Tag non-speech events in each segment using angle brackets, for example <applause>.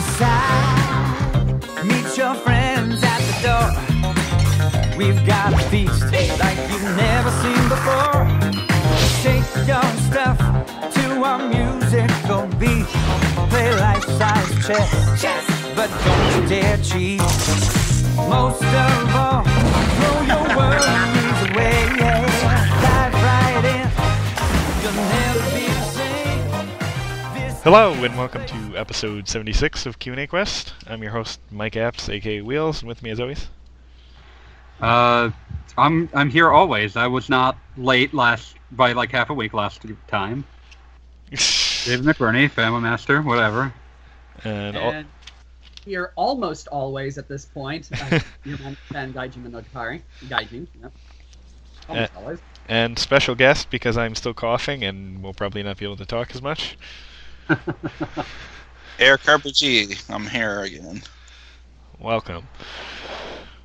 inside. Meet your friends at the door. We've got a feast like you've never seen before. Shake your stuff to our musical beat. Play life-size chess, but don't you dare cheat. Most of all, throw your worries away. Dive Hello and welcome to episode 76 of Q&A Quest. I'm your host Mike Apps, aka Wheels, and with me as always. Uh, I'm I'm here always. I was not late last by like half a week last time. <laughs> David McBurney, Family Master, whatever. and al- And here almost always at this point, <laughs> uh, your man fan Gaijin Minotari. Gaijin, yep. Almost always. and special guest because I'm still coughing and we'll probably not be able to talk as much. <laughs> Eric RPG, I'm here again. Welcome.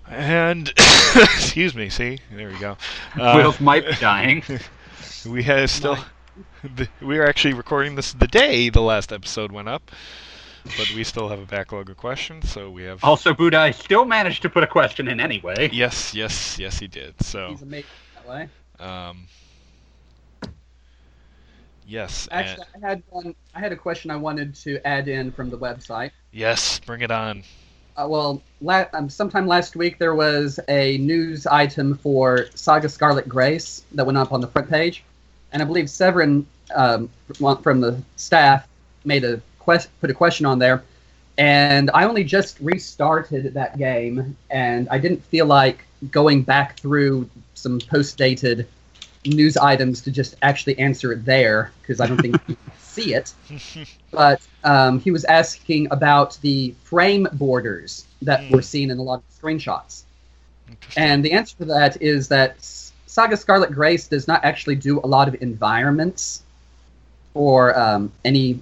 And <coughs> excuse me, see there we go. Uh, Wheels might be dying. <laughs> we have still. <laughs> the- we are actually recording this the day the last episode went up, but we still have a backlog of questions, so we have. Also, Budai still managed to put a question in anyway. Yes, yes, yes, he did. So, He's amazing that way. um, yes, Actually, and- I had one. I had a question I wanted to add in from the website. yes, bring it on. Uh, well, la- um, sometime last week there was a news item for Saga Scarlet Grace that went up on the front page, and I believe Severin um, from the staff made a quest- put a question on there, and I only just restarted that game, and I didn't feel like going back through some post-dated news items to just actually answer it there because I don't think you <laughs> can see it but um, he was asking about the frame borders that Hmm. were seen in a lot of screenshots. And the answer to that is that Saga Scarlet Grace does not actually do a lot of environments or um, any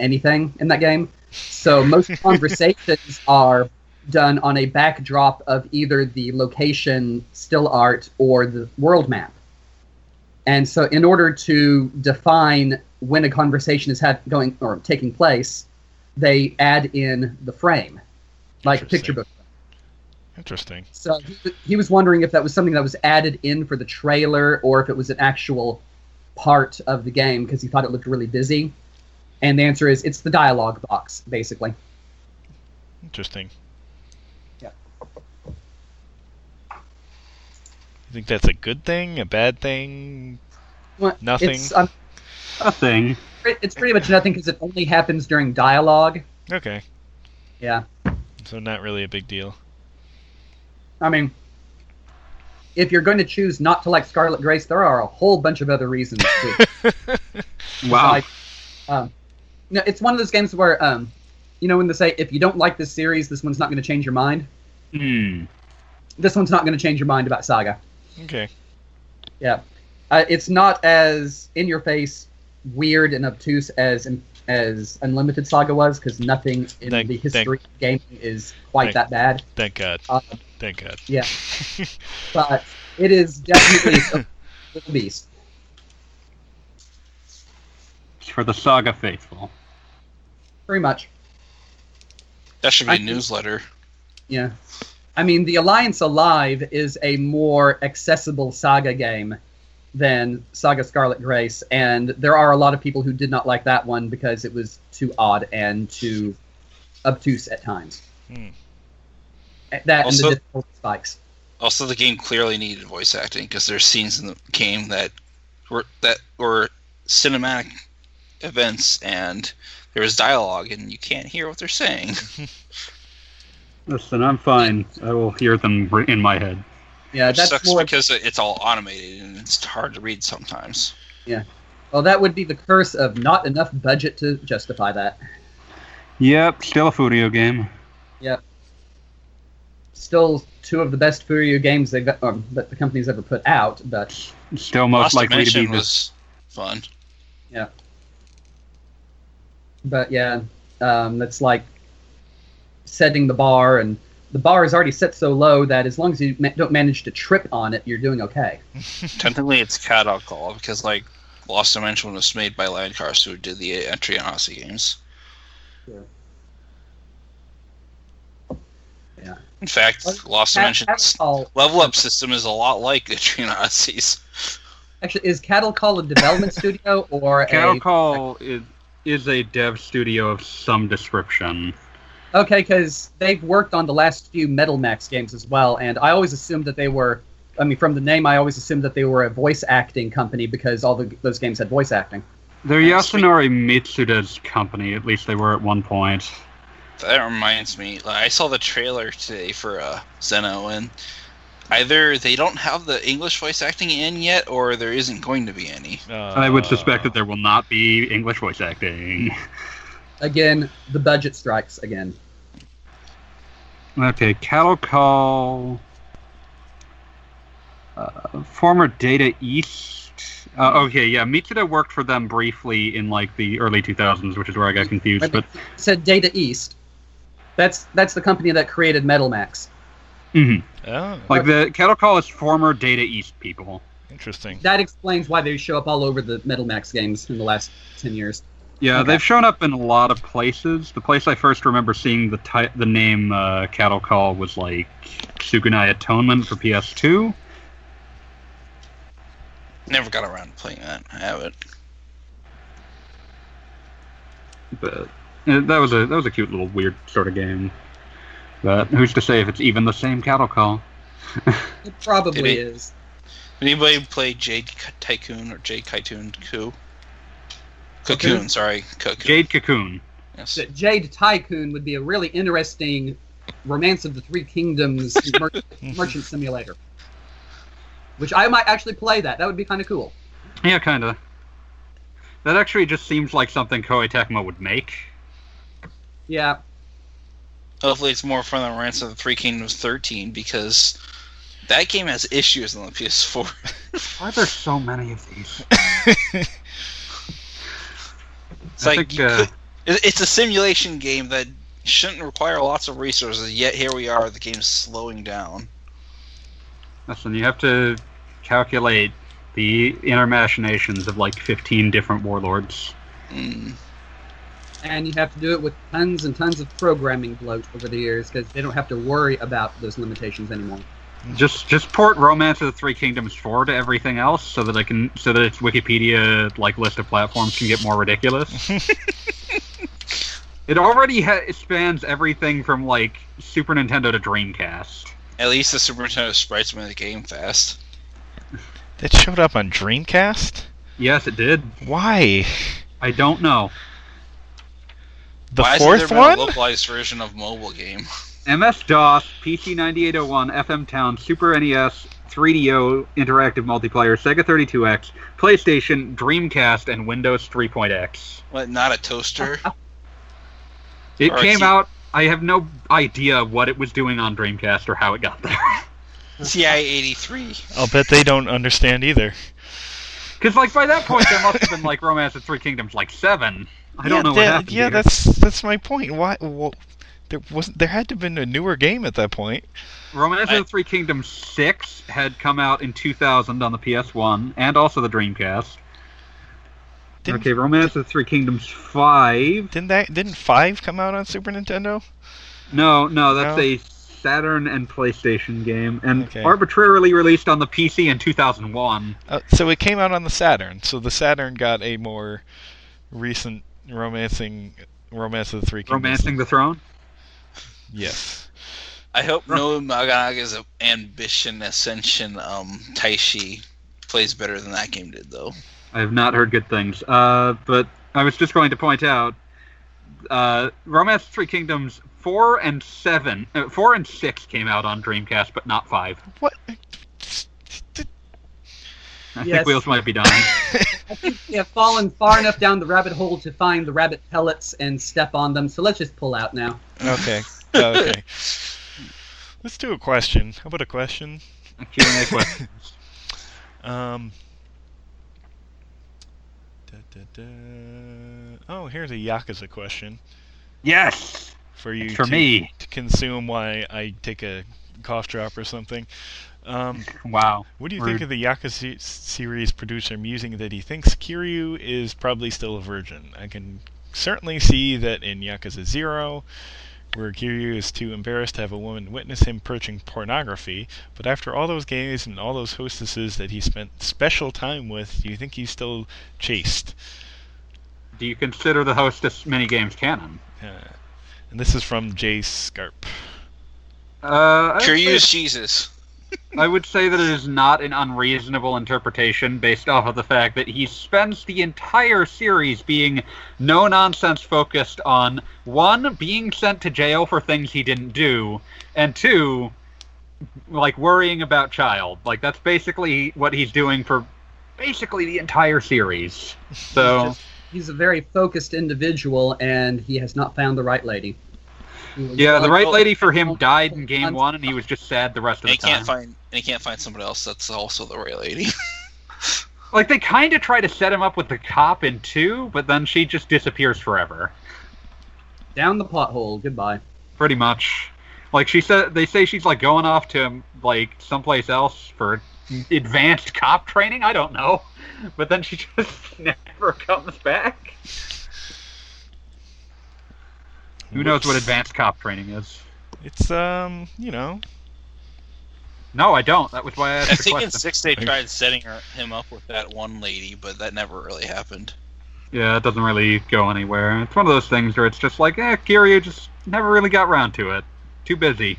anything in that game. So most <laughs> conversations are done on a backdrop of either the location still art or the world map. And so, in order to define when a conversation is had going or taking place, they add in the frame, like a picture book. Interesting. So he, he was wondering if that was something that was added in for the trailer or if it was an actual part of the game because he thought it looked really busy. And the answer is it's the dialogue box, basically. Interesting. Yeah. You think that's a good thing, a bad thing? Well, Nothing. It's, um, A thing. it's pretty much nothing because it only happens during dialogue. Okay, Yeah. so not really a big deal. I mean, if you're going to choose not to like Scarlet Grace, there are a whole bunch of other reasons. Too. <laughs> Wow. Like, um, no, it's one of those games where, um, you know, when they say if you don't like this series, this one's not going to change your mind. Hmm. This one's not going to change your mind about Saga. Okay. Yeah, uh, it's not as in your face, weird and obtuse as as Unlimited Saga was, because nothing in Thank- the thank- history of gaming is quite thank- that bad. Thank God. Uh, Thank God. yeah, <laughs> but it is definitely a <laughs> beast. It's for the Saga faithful. Pretty much. That should be I a think- newsletter. Yeah. I mean, the Alliance Alive is a more accessible Saga game than Saga Scarlet Grace, and there are a lot of people who did not like that one because it was too odd and too obtuse at times. Hmm. That Also- and the difficulty spikes. Also, the game clearly needed voice acting because there's scenes in the game that were that were cinematic events and there was dialogue and you can't hear what they're saying. <laughs> Listen, I'm fine. I will hear them in my head. Yeah, Which that's sucks more. because it's all automated and it's hard to read sometimes. Yeah. Well, that would be the curse of not enough budget to justify that. Yep, still a FuRyu game. Yep. Still, two of the best FuRyu games they've um, that the company's ever put out, but Still most Lost likely to be Dimension the was fun. Yeah. But yeah, um, that's like setting the bar, and the bar is already set so low that as long as you ma- don't manage to trip on it, you're doing okay. <laughs> Technically, it's Cattle Call because like Lost Dimension was made by Lancarse, who did the Etrian Odyssey games. Yeah. In fact, Well, Lost Cat- Dimensions level up system is a lot like the Etrian Odysseys. actually, is Cattle Call a development <laughs> studio or Cattle a? Call is is a dev studio of some description. Okay, because they've worked on the last few Metal Max games as well, and I always assumed that they were. I mean, from the name, I always assumed that they were a voice acting company because all the, those games had voice acting. They're That's sweet. Yasunori Mitsuda's company, at least they were at one point. That reminds me, like, I saw the trailer today for uh, Zeno, and either they don't have the English voice acting in yet, or there isn't going to be any. Uh, I would suspect that there will not be English voice acting. Again, the budget strikes again. Okay, Cattle Call. Uh, former Data East. Uh, okay, yeah, Mitsuda worked for them briefly in like the early 2000s, which is where I got confused. Wait, But it said Data East. That's that's the company that created Metal Max. Mm-hmm. Oh, like the Cattle Call is former Data East people. interesting. That explains why they show up all over the Metal Max games in the last ten years. Yeah, Okay. they've shown up in a lot of places. The place I first remember seeing the ti- the name uh, Cattle Call was like Tsugunai Atonement for PS2. Never got around to playing that. I have it. but uh, that was a that was a cute little weird sort of game. But who's to say if it's even the same cattle call? <laughs> It probably Did it- is. Anybody play Jade Tycoon or Jade Tycoon Coup? Cocoon? Cocoon, sorry. Cocoon. Jade Cocoon. Yes. Jade Tycoon would be a really interesting Romance of the Three Kingdoms <laughs> mer- merchant simulator. Which I might actually play that. That would be kind of cool. Yeah, kind of. That actually just seems like something Koei Tecmo would make. Yeah. Hopefully, it's more fun than Romance of the Three Kingdoms 13 because that game has issues on the PS4. Why are there so many of these? <laughs> It's I like think, you uh, could- it's a simulation game that shouldn't require lots of resources. Yet here we are, the game's slowing down. Listen, you have to calculate the inner machinations of like 15 different warlords. Mm. And you have to do it with tons and tons of programming bloat over the years because they don't have to worry about those limitations anymore. Just just port Romance of the Three Kingdoms 4 to everything else so that I can so that its Wikipedia like list of platforms can get more ridiculous. <laughs> it already ha- it spans everything from like Super Nintendo to Dreamcast. At least the Super Nintendo sprites made the game fast. That showed up on Dreamcast? Yes, it did. Why? I don't know. The Why fourth isn't there one? a localized version of mobile game? <laughs> MS DOS, PC 9801, FM Town, Super NES, 3DO, Interactive Multiplayer, Sega 32X, PlayStation, Dreamcast, and Windows 3.x. What? Not a toaster? <laughs> It Or came out. I have no idea what it was doing on Dreamcast or how it got there. <laughs> CI 83. I'll bet they don't understand either. Because like by that point there must have been like Romance of Three Kingdoms like seven. I don't yeah, know what that- happened. Yeah, here. that's that's my point. Why? Well, there wasn't. There had to have been a newer game at that point. Romance I- of the Three Kingdoms six had come out in 2000 on the PS1 and also the Dreamcast. Didn't, okay, Romance of the Three Kingdoms five. didn't that? Didn't five come out on Super Nintendo? No, no, that's No? a Saturn and PlayStation game, and Okay. arbitrarily released on the PC in 2001. Uh, so it came out on the Saturn. So the Saturn got a more recent romancing romance of the three kingdoms. Romancing the Throne. Yes. I hope no Nobunaga's Ambition Ascension um, Taishi plays better than that game did, though. I have not heard good things. Uh, but I was just going to point out, uh, Romance Three Kingdoms four and seven, uh, four and six came out on Dreamcast, but not five. What? I Yes. think wheels might be dying. <laughs> I think we have fallen far enough down the rabbit hole to find the rabbit pellets and step on them, so let's just pull out now. Okay. Okay. Let's do a question. How about a question? A Q&A question. <laughs> Um. da, da, da. Oh, here's a Yakuza question yes, for you for to, me. to consume while I take a cough drop or something. Um, Wow. what do you Rude. think of the Yakuza series producer musing that he thinks Kiryu is probably still a virgin? I can certainly see that in Yakuza 0, where Kiryu is too embarrassed to have a woman witness him purchasing pornography. But after all those gays and all those hostesses that he spent special time with, do you think he's still chaste? Do you consider the hostess minigames canon? Uh, and this is from Jay Scarp. Uh, I'd say- Jesus. I would say that it is not an unreasonable interpretation based off of the fact that he spends the entire series being no nonsense focused on one, being sent to jail for things he didn't do, and two, like worrying about child. Like that's basically what he's doing for basically the entire series. So He's a very focused individual, and he has not found the right lady. Yeah, the right lady for him died in game one, and he was just sad the rest of And the he time. can't find and he can't find somebody else that's also the right lady. <laughs> Like they kind of try to set him up with the cop in two, but then she just disappears forever. Down the pothole. Goodbye. Pretty much. Like she said, they say she's like going off to like someplace else for advanced cop training. I don't know, but then she <laughs> just never comes back. Who knows what advanced cop training is? It's um, you know, No, I don't. That was why I asked I the think in six they tried setting her, him up with that one lady, but that never really happened. Yeah, it doesn't really go anywhere. It's one of those things where it's just like, eh, Kiryu just never really got round to it. Too busy.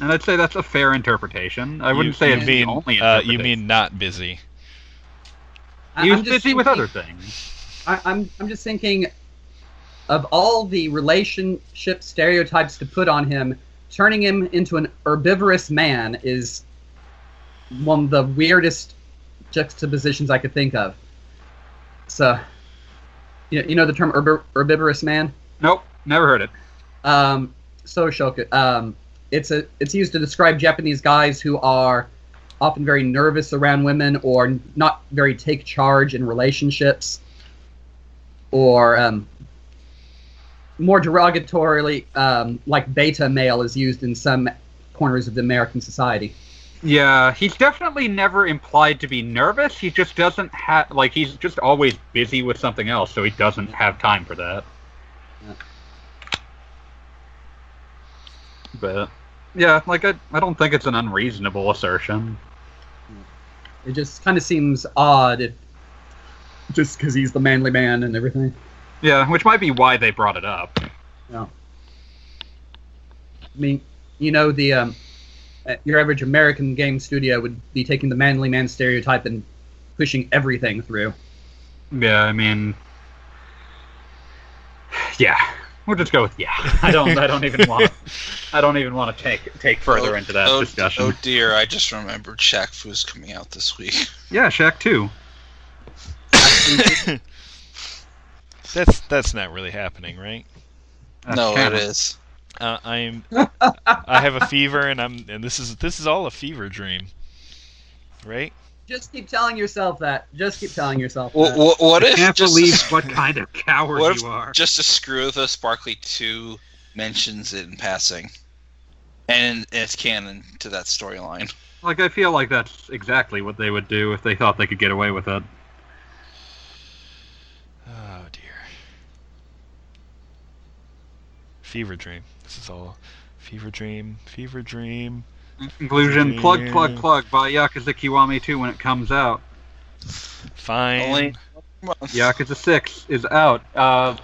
And I'd say that's a fair interpretation. I wouldn't you, say you it's mean, the only uh, you mean not busy. I- he was I'm busy with other things. I, I'm I'm just thinking of all the relationship stereotypes to put on him, turning him into an herbivorous man is one of the weirdest juxtapositions I could think of. So, you, you know the term herb- herbivorous man? Nope, never heard it. Um, so Shoka, um, it's a it's used to describe Japanese guys who are often very nervous around women or not very take charge in relationships, or um, more derogatorily, um, like beta male is used in some corners of the American society. Yeah, he's definitely never implied to be nervous. He just doesn't have like he's just always busy with something else, so he doesn't have time for that. Yeah. But yeah, like I, I don't think it's an unreasonable assertion. It just kind of seems odd, if, just because he's the manly man and everything. Yeah, which might be why they brought it up. Yeah. I mean, you know, the um, uh, your average American game studio would be taking the manly man stereotype and pushing everything through. Yeah, I mean, yeah, we'll just go with yeah. I don't, I don't even want, I don't even want to take take further oh, into that oh, discussion. Oh dear, I just remembered Shaq Fu's coming out this week. Yeah, Shaq too. <laughs> That's that's not really happening, right? That's no, canon. it is. Uh, I'm I have a fever and I'm and this is this is all a fever dream, right? Just keep telling yourself that. Just keep telling yourself What, that. what, what I if can't just believe what kind of coward what if you are. just to screw with us, Sparkly Two mentions it in passing, and it's canon to that storyline. Like I feel like that's exactly what they would do if they thought they could get away with it. Oh dear. Fever dream. This is all fever dream. Fever dream. Conclusion: plug, plug, plug. by Yakuza Kiwami 2 when it comes out. Fine. Only Yakuza 6 is out. Uh,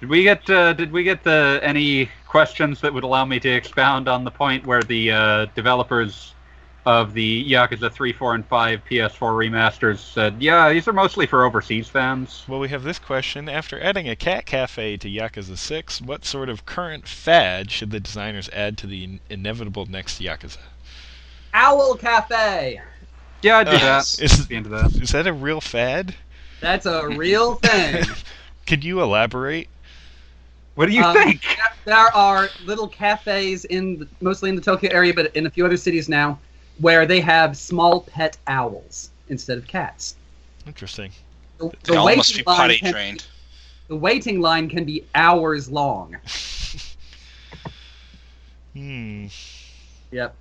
did we get uh, did we get the any questions that would allow me to expound on the point where the uh, developers of the Yakuza 3, 4, and 5 PS4 remasters said, "Yeah, these are mostly for overseas fans." Well, we have this question. After adding a cat cafe to Yakuza 6, what sort of current fad should the designers add to the in- inevitable next Yakuza? Owl Cafe. Yeah, I'd do Uh, that. Is, I'd be into that. is that a real fad? That's a real thing. <laughs> Could you elaborate? What do you Um, think? there are little cafes in the, mostly in the Tokyo area, but in a few other cities now, where they have small pet owls instead of cats. Interesting. The, they the all waiting must be line potty can- trained. The waiting line can be hours long. <laughs> Hmm. Yep.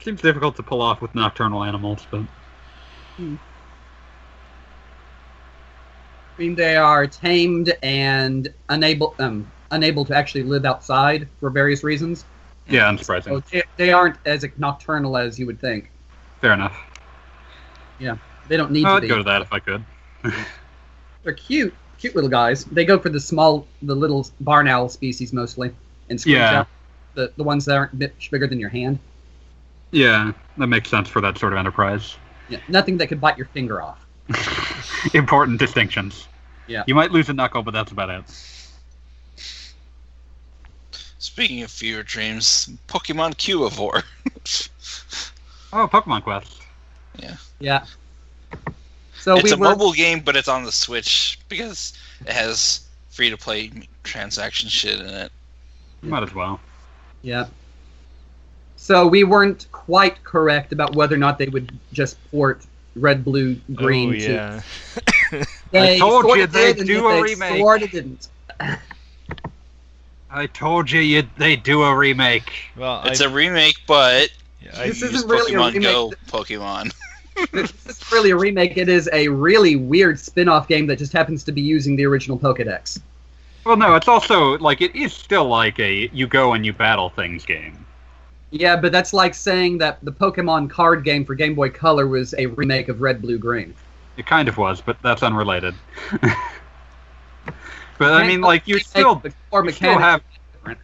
Seems difficult to pull off with nocturnal animals, but I mean, they are tamed and unable um, unable to actually live outside for various reasons. Yeah, unsurprising. So they, they aren't as nocturnal as you would think. Fair enough. Yeah, they don't need Oh, to I'd be. go to that if I could. <laughs> They're cute, cute little guys. They go for the small, the little barn owl species mostly, and Yeah. out the the ones that aren't much bigger than your hand. Yeah, that makes sense for that sort of enterprise. Yeah, nothing that could bite your finger off. <laughs> Important distinctions. Yeah. You might lose a knuckle, but that's about it. Speaking of fever dreams, Pokemon Cubivore. <laughs> Oh, Pokemon Quest. Yeah. Yeah. So it's we a were mobile game, but it's on the Switch because it has free to play transaction shit in it. Might as well. yeah. So we weren't quite correct about whether or not they would just port red, blue, oh, green oh to. yeah. <laughs> They told you they'd do then a they remake. sorta didn't. <laughs> I told you you'd, they do a remake. Well, It's I, a remake, but I, This isn't really a Pokemon remake. Go Pokemon. <laughs> this is really a remake. It is a really weird spin-off game that just happens to be using the original Pokedex. Well, no, it's also like it is still like a you go and you battle things game. Yeah, but that's like saying that the Pokemon card game for Game Boy Color was a remake of Red, Blue, Green. It kind of was, but that's unrelated. <laughs> but I mean, like you Remake, still the core you still mechanics have are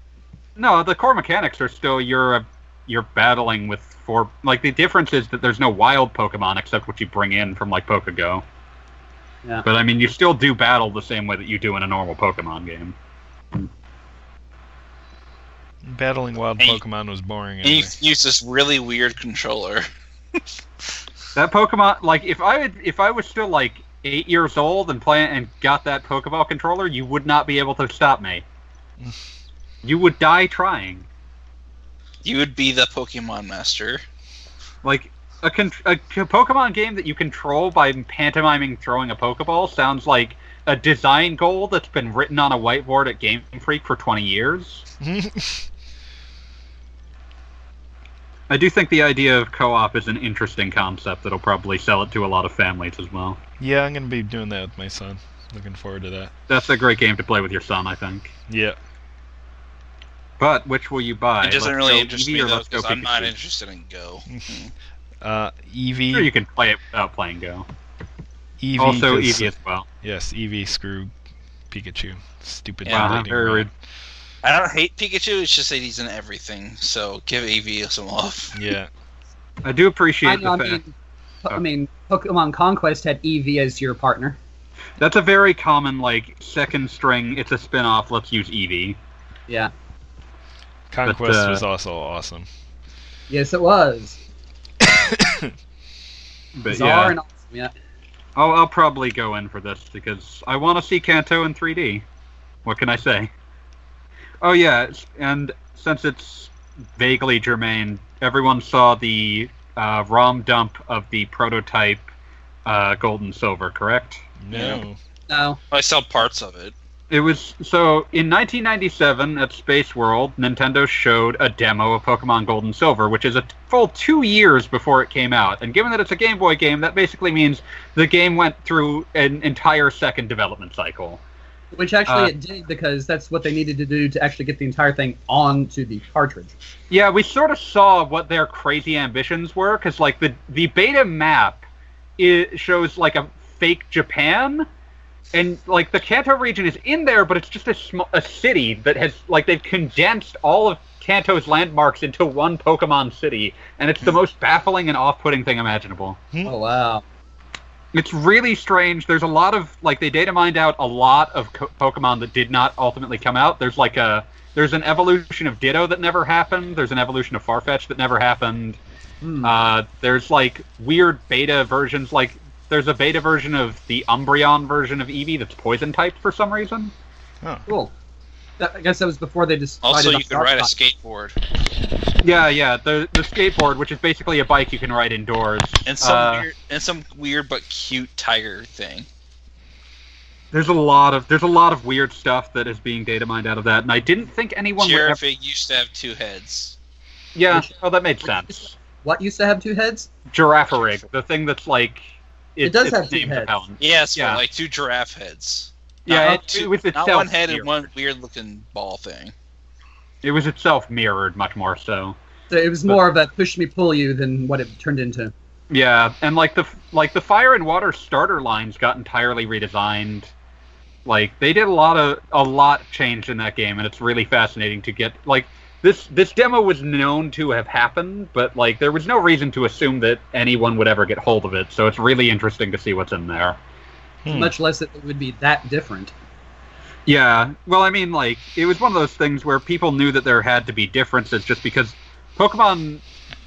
no. The core mechanics are still you're uh, you're battling with four. Like the difference is that there's no wild Pokemon except what you bring in from like Pokégo. Yeah. But I mean, you still do battle the same way that you do in a normal Pokemon game. battling wild And you- Pokemon was boring. And you use this really weird controller. <laughs> That Pokemon, like if I had, if I was still like eight years old and playing and got that Pokeball controller, you would not be able to stop me. <laughs> you would die trying. You would be the Pokemon master. Like a, con- a c- Pokemon game that you control by pantomiming throwing a Pokeball sounds like a design goal that's been written on a whiteboard at Game Freak for 20 years. <laughs> I do think the idea of co-op is an interesting concept that'll probably sell it to a lot of families as well. yeah, I'm gonna be doing that with my son. Looking forward to that. That's a great game to play with your son, I think. Yeah. But which will you buy? It doesn't Let's really go interest me though, because I'm not interested in Go. <laughs> Uh, Eevee. Sure, you can play it without playing Go. Eevee. also, 'cause- Eevee as well. Yes, Eevee. Screw Pikachu. Stupid. Yeah, very rod. rude. I don't hate Pikachu. It's just that he's in everything. So give Eevee some love. Yeah. I do I, appreciate know, I fact mean, po- I mean, Pokemon Conquest had Eevee as your partner. that's a very common like second string. It's a spin-off. Let's use Eevee. Yeah. Conquest uh, was also awesome. Yes, it was. <coughs> But Bizarre yeah, and awesome. Yeah. I'll, I'll probably go in for this because I want to see Kanto in 3D. What can I say? Oh yeah, and since it's vaguely germane, everyone saw the uh, ROM dump of the prototype uh, Gold and Silver, correct? No. No. I saw parts of it. It was so in 1997 at Space World, Nintendo showed a demo of Pokemon Gold and Silver, which is a full two years before it came out. And given that it's a Game Boy game, that basically means the game went through an entire second development cycle. Which actually Uh, it did because that's what they needed to do to actually get the entire thing onto the cartridge. Yeah, we sort of saw what their crazy ambitions were because, like, the the beta map it shows like a fake Japan, and like the Kanto region is in there, but it's just a sm- a city that has like they've condensed all of Kanto's landmarks into one Pokemon city, and it's the most baffling and off-putting thing imaginable. Oh wow. It's really strange. There's a lot of like they data mined out a lot of co- Pokemon that did not ultimately come out. There's like a there's an evolution of Ditto that never happened. There's an evolution of Farfetch that never happened. Hmm. Uh, there's like weird beta versions. Like there's a beta version of the Umbreon version of Eevee that's poison typed for some reason. Cool. That, I guess that was before they decided Also, on you can ride a skateboard Yeah, yeah. The the skateboard, which is basically a bike you can ride indoors. and some Uh, weird and some weird but cute tiger thing. There's a lot of there's a lot of weird stuff that is being data mined out of that, and I didn't think anyone would ever. Giraffe used to have two heads. Yeah, oh, that made sense. What used to have two heads? Girafarig, the thing that's like it does it's have two heads. Helen. Yes, Yeah. like two giraffe heads. Yeah, not, it, two, it was not one head and one weird looking ball thing. It was itself mirrored much more so. So it was more of a push me pull you than what it turned into. Yeah, and like the like the fire and water starter lines got entirely redesigned. Like they did a lot of a lot changed in that game, and it's really fascinating to get like this. This demo was known to have happened, but like there was no reason to assume that anyone would ever get hold of it. So it's really interesting to see what's in there. Hmm. Much less that it would be that different. Yeah, well, I mean, like it was one of those things where people knew that there had to be differences, just because Pokemon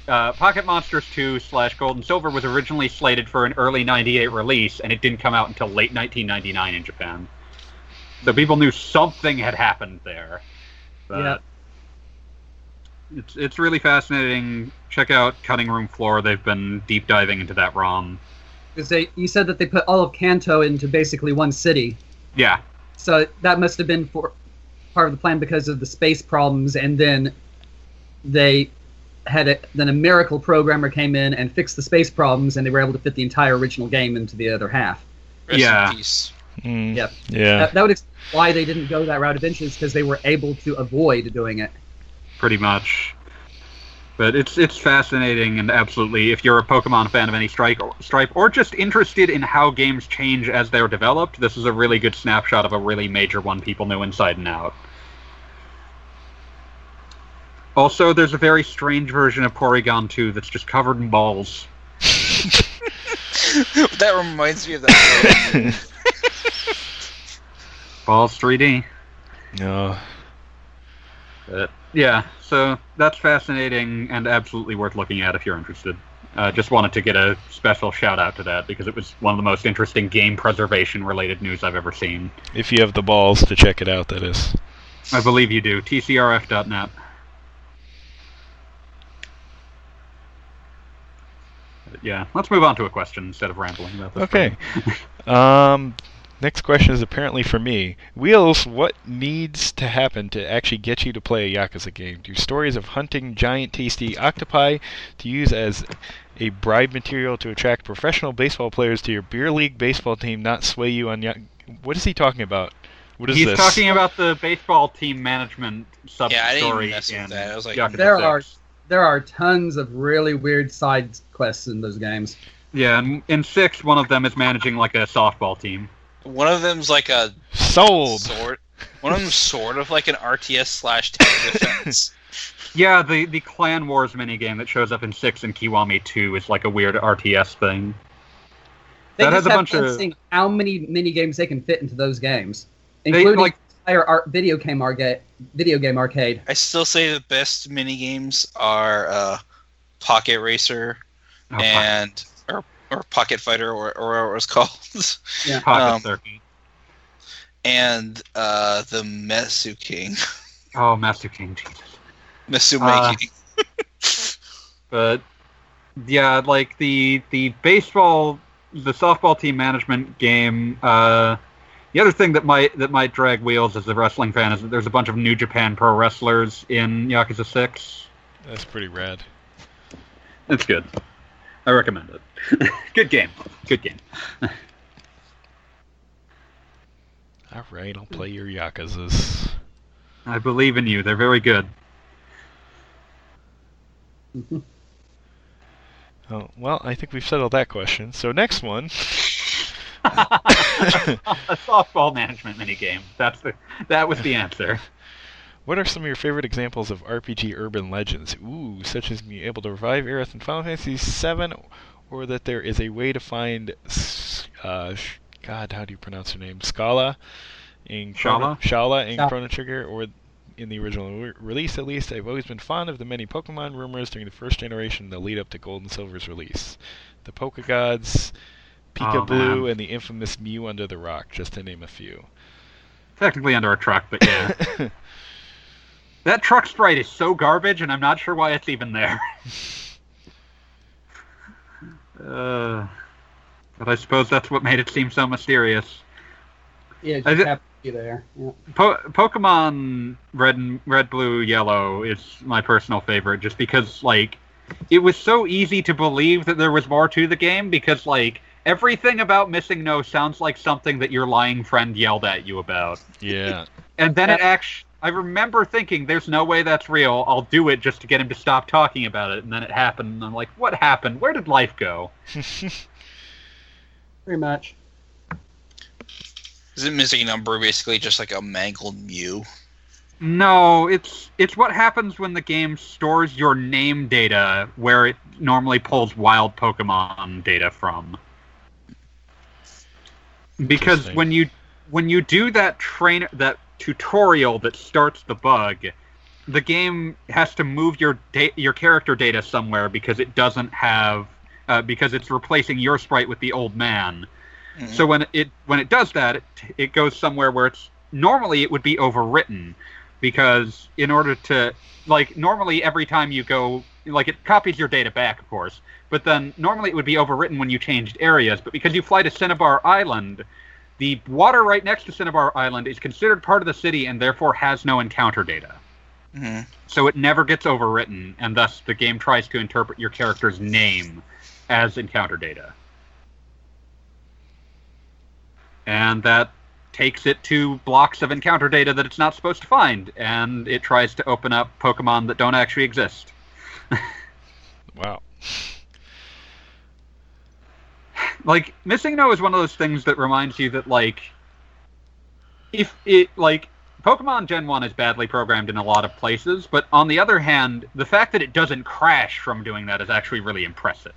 uh, Pocket Monsters 2 slash Gold and Silver was originally slated for an early '98 release, and it didn't come out until late 1999 in Japan. So people knew something had happened there. Yeah. It's it's really fascinating. Check out Cutting Room Floor. They've been deep diving into that ROM. Because they, you said that they put all of Kanto into basically one city. Yeah, So that must have been for part of the plan because of the space problems, and then they had a, then a miracle programmer came in and fixed the space problems, and they were able to fit the entire original game into the other half. Rest Yeah. Mm, Yep. Yeah. That, that would explain why they didn't go that route eventually, is because they were able to avoid doing it. pretty much. But it's it's fascinating and absolutely, if you're a Pokemon fan of any strike stripe or just interested in how games change as they're developed, this is a really good snapshot of a really major one people know inside and out. Also, there's a very strange version of Porygon 2 that's just covered in balls. <laughs> that reminds me of that. <laughs> Balls 3D. No. But yeah, so that's fascinating and absolutely worth looking at if you're interested. Uh, just wanted to get a special shout out to that because it was one of the most interesting game preservation related news I've ever seen. If you have the balls to check it out, that is. I believe you do. TCRF.net. Yeah, let's move on to a question instead of rambling about this. Okay. <laughs> um, next question is apparently for me. Wheels, what needs to happen to actually get you to play a Yakuza game? Do stories of hunting giant tasty octopi to use as a bribe material to attract professional baseball players to your beer league baseball team not sway you on Ya- What is he talking about? What is He's this? talking about the baseball team management sub Yeah, I didn't mess with that. I was like, Yakuza There 6. are there are tons of really weird side quests in those games. Yeah, and in six, one of them is managing like a softball team. One of them's like a Sold. sort. One of them's sort of like an RTS slash tower <laughs> defense. Yeah, the the Clan Wars minigame that shows up in six and Kiwami two is like a weird RTS thing. They That just has a have bunch of- seeing how many mini games they can fit into those games, They, including like- entire art, video game arcade. Video game arcade. I still say the best mini games are uh, Pocket Racer Oh, and or or Pocket Fighter or or whatever it was <laughs> called, Yeah. Pocket um, Circuit. and uh, the Mesu King, <laughs> Oh, Master King, Jesus. Mesu Uh, King. <laughs> But yeah, like the the baseball, the softball team management game. Uh, the other thing that might that might drag wheels as a wrestling fan is that there's a bunch of New Japan Pro wrestlers in Yakuza Six. That's pretty rad. It's good. I recommend it. <laughs> good game. Good game. <laughs> All right, I'll play your Yakuzas. I believe in you. They're very good. <laughs> Oh, well, I think we've settled that question. So next one. a softball management minigame. That's the that was the answer. What are some of your favorite examples of RPG urban legends? Ooh, such as being able to revive Aerith in Final Fantasy VII, or that there is a way to find, uh, God, how do you pronounce her name? Scala in Chrono- Schala? Schala in Schala. Chrono Trigger, or in the original re- release at least. I've always been fond of the many Pokemon rumors during the first generation that lead up to Gold and Silver's release. The Poke Gods, Pika Oh, Blue, man. and the infamous Mew under the rock, just to name a few. Technically under a truck, but yeah. <laughs> that truck sprite is so garbage, and I'm not sure why it's even there. <laughs> uh, but I suppose that's what made it seem so mysterious. Yeah, it I just thi- to be there. Yeah. Po- Pokemon Red and Red, Blue, Yellow is my personal favorite, just because like it was so easy to believe that there was more to the game because like everything about Missing No sounds like something that your lying friend yelled at you about. Yeah. And then it actually, I remember thinking, "There's no way that's real. I'll do it just to get him to stop talking about it." And then it happened, and I'm like, "What happened? Where did life go?" <laughs> Pretty much. Is it missing number basically just like a mangled Mew? No, it's it's what happens when the game stores your name data where it normally pulls wild Pokemon data from. Because when you when you do that trainer that tutorial that starts the bug, the game has to move your da- your character data somewhere because it doesn't have uh, because it's replacing your sprite with the old man. Mhm. So when it when it does that, it, it goes somewhere where it's normally it would be overwritten because in order to like normally every time you go like it copies your data back, of course, but then normally it would be overwritten when you changed areas. But because you fly to Cinnabar Island, the water right next to Cinnabar Island is considered part of the city and therefore has no encounter data. Mhm. So it never gets overwritten, and thus the game tries to interpret your character's name as encounter data. And that takes it to blocks of encounter data that it's not supposed to find, and it tries to open up Pokemon that don't actually exist. <laughs> Wow. Like missing no is one of those things that reminds you that like if it like pokemon gen 1 is badly programmed in a lot of places but on the other hand the fact that it doesn't crash from doing that is actually really impressive.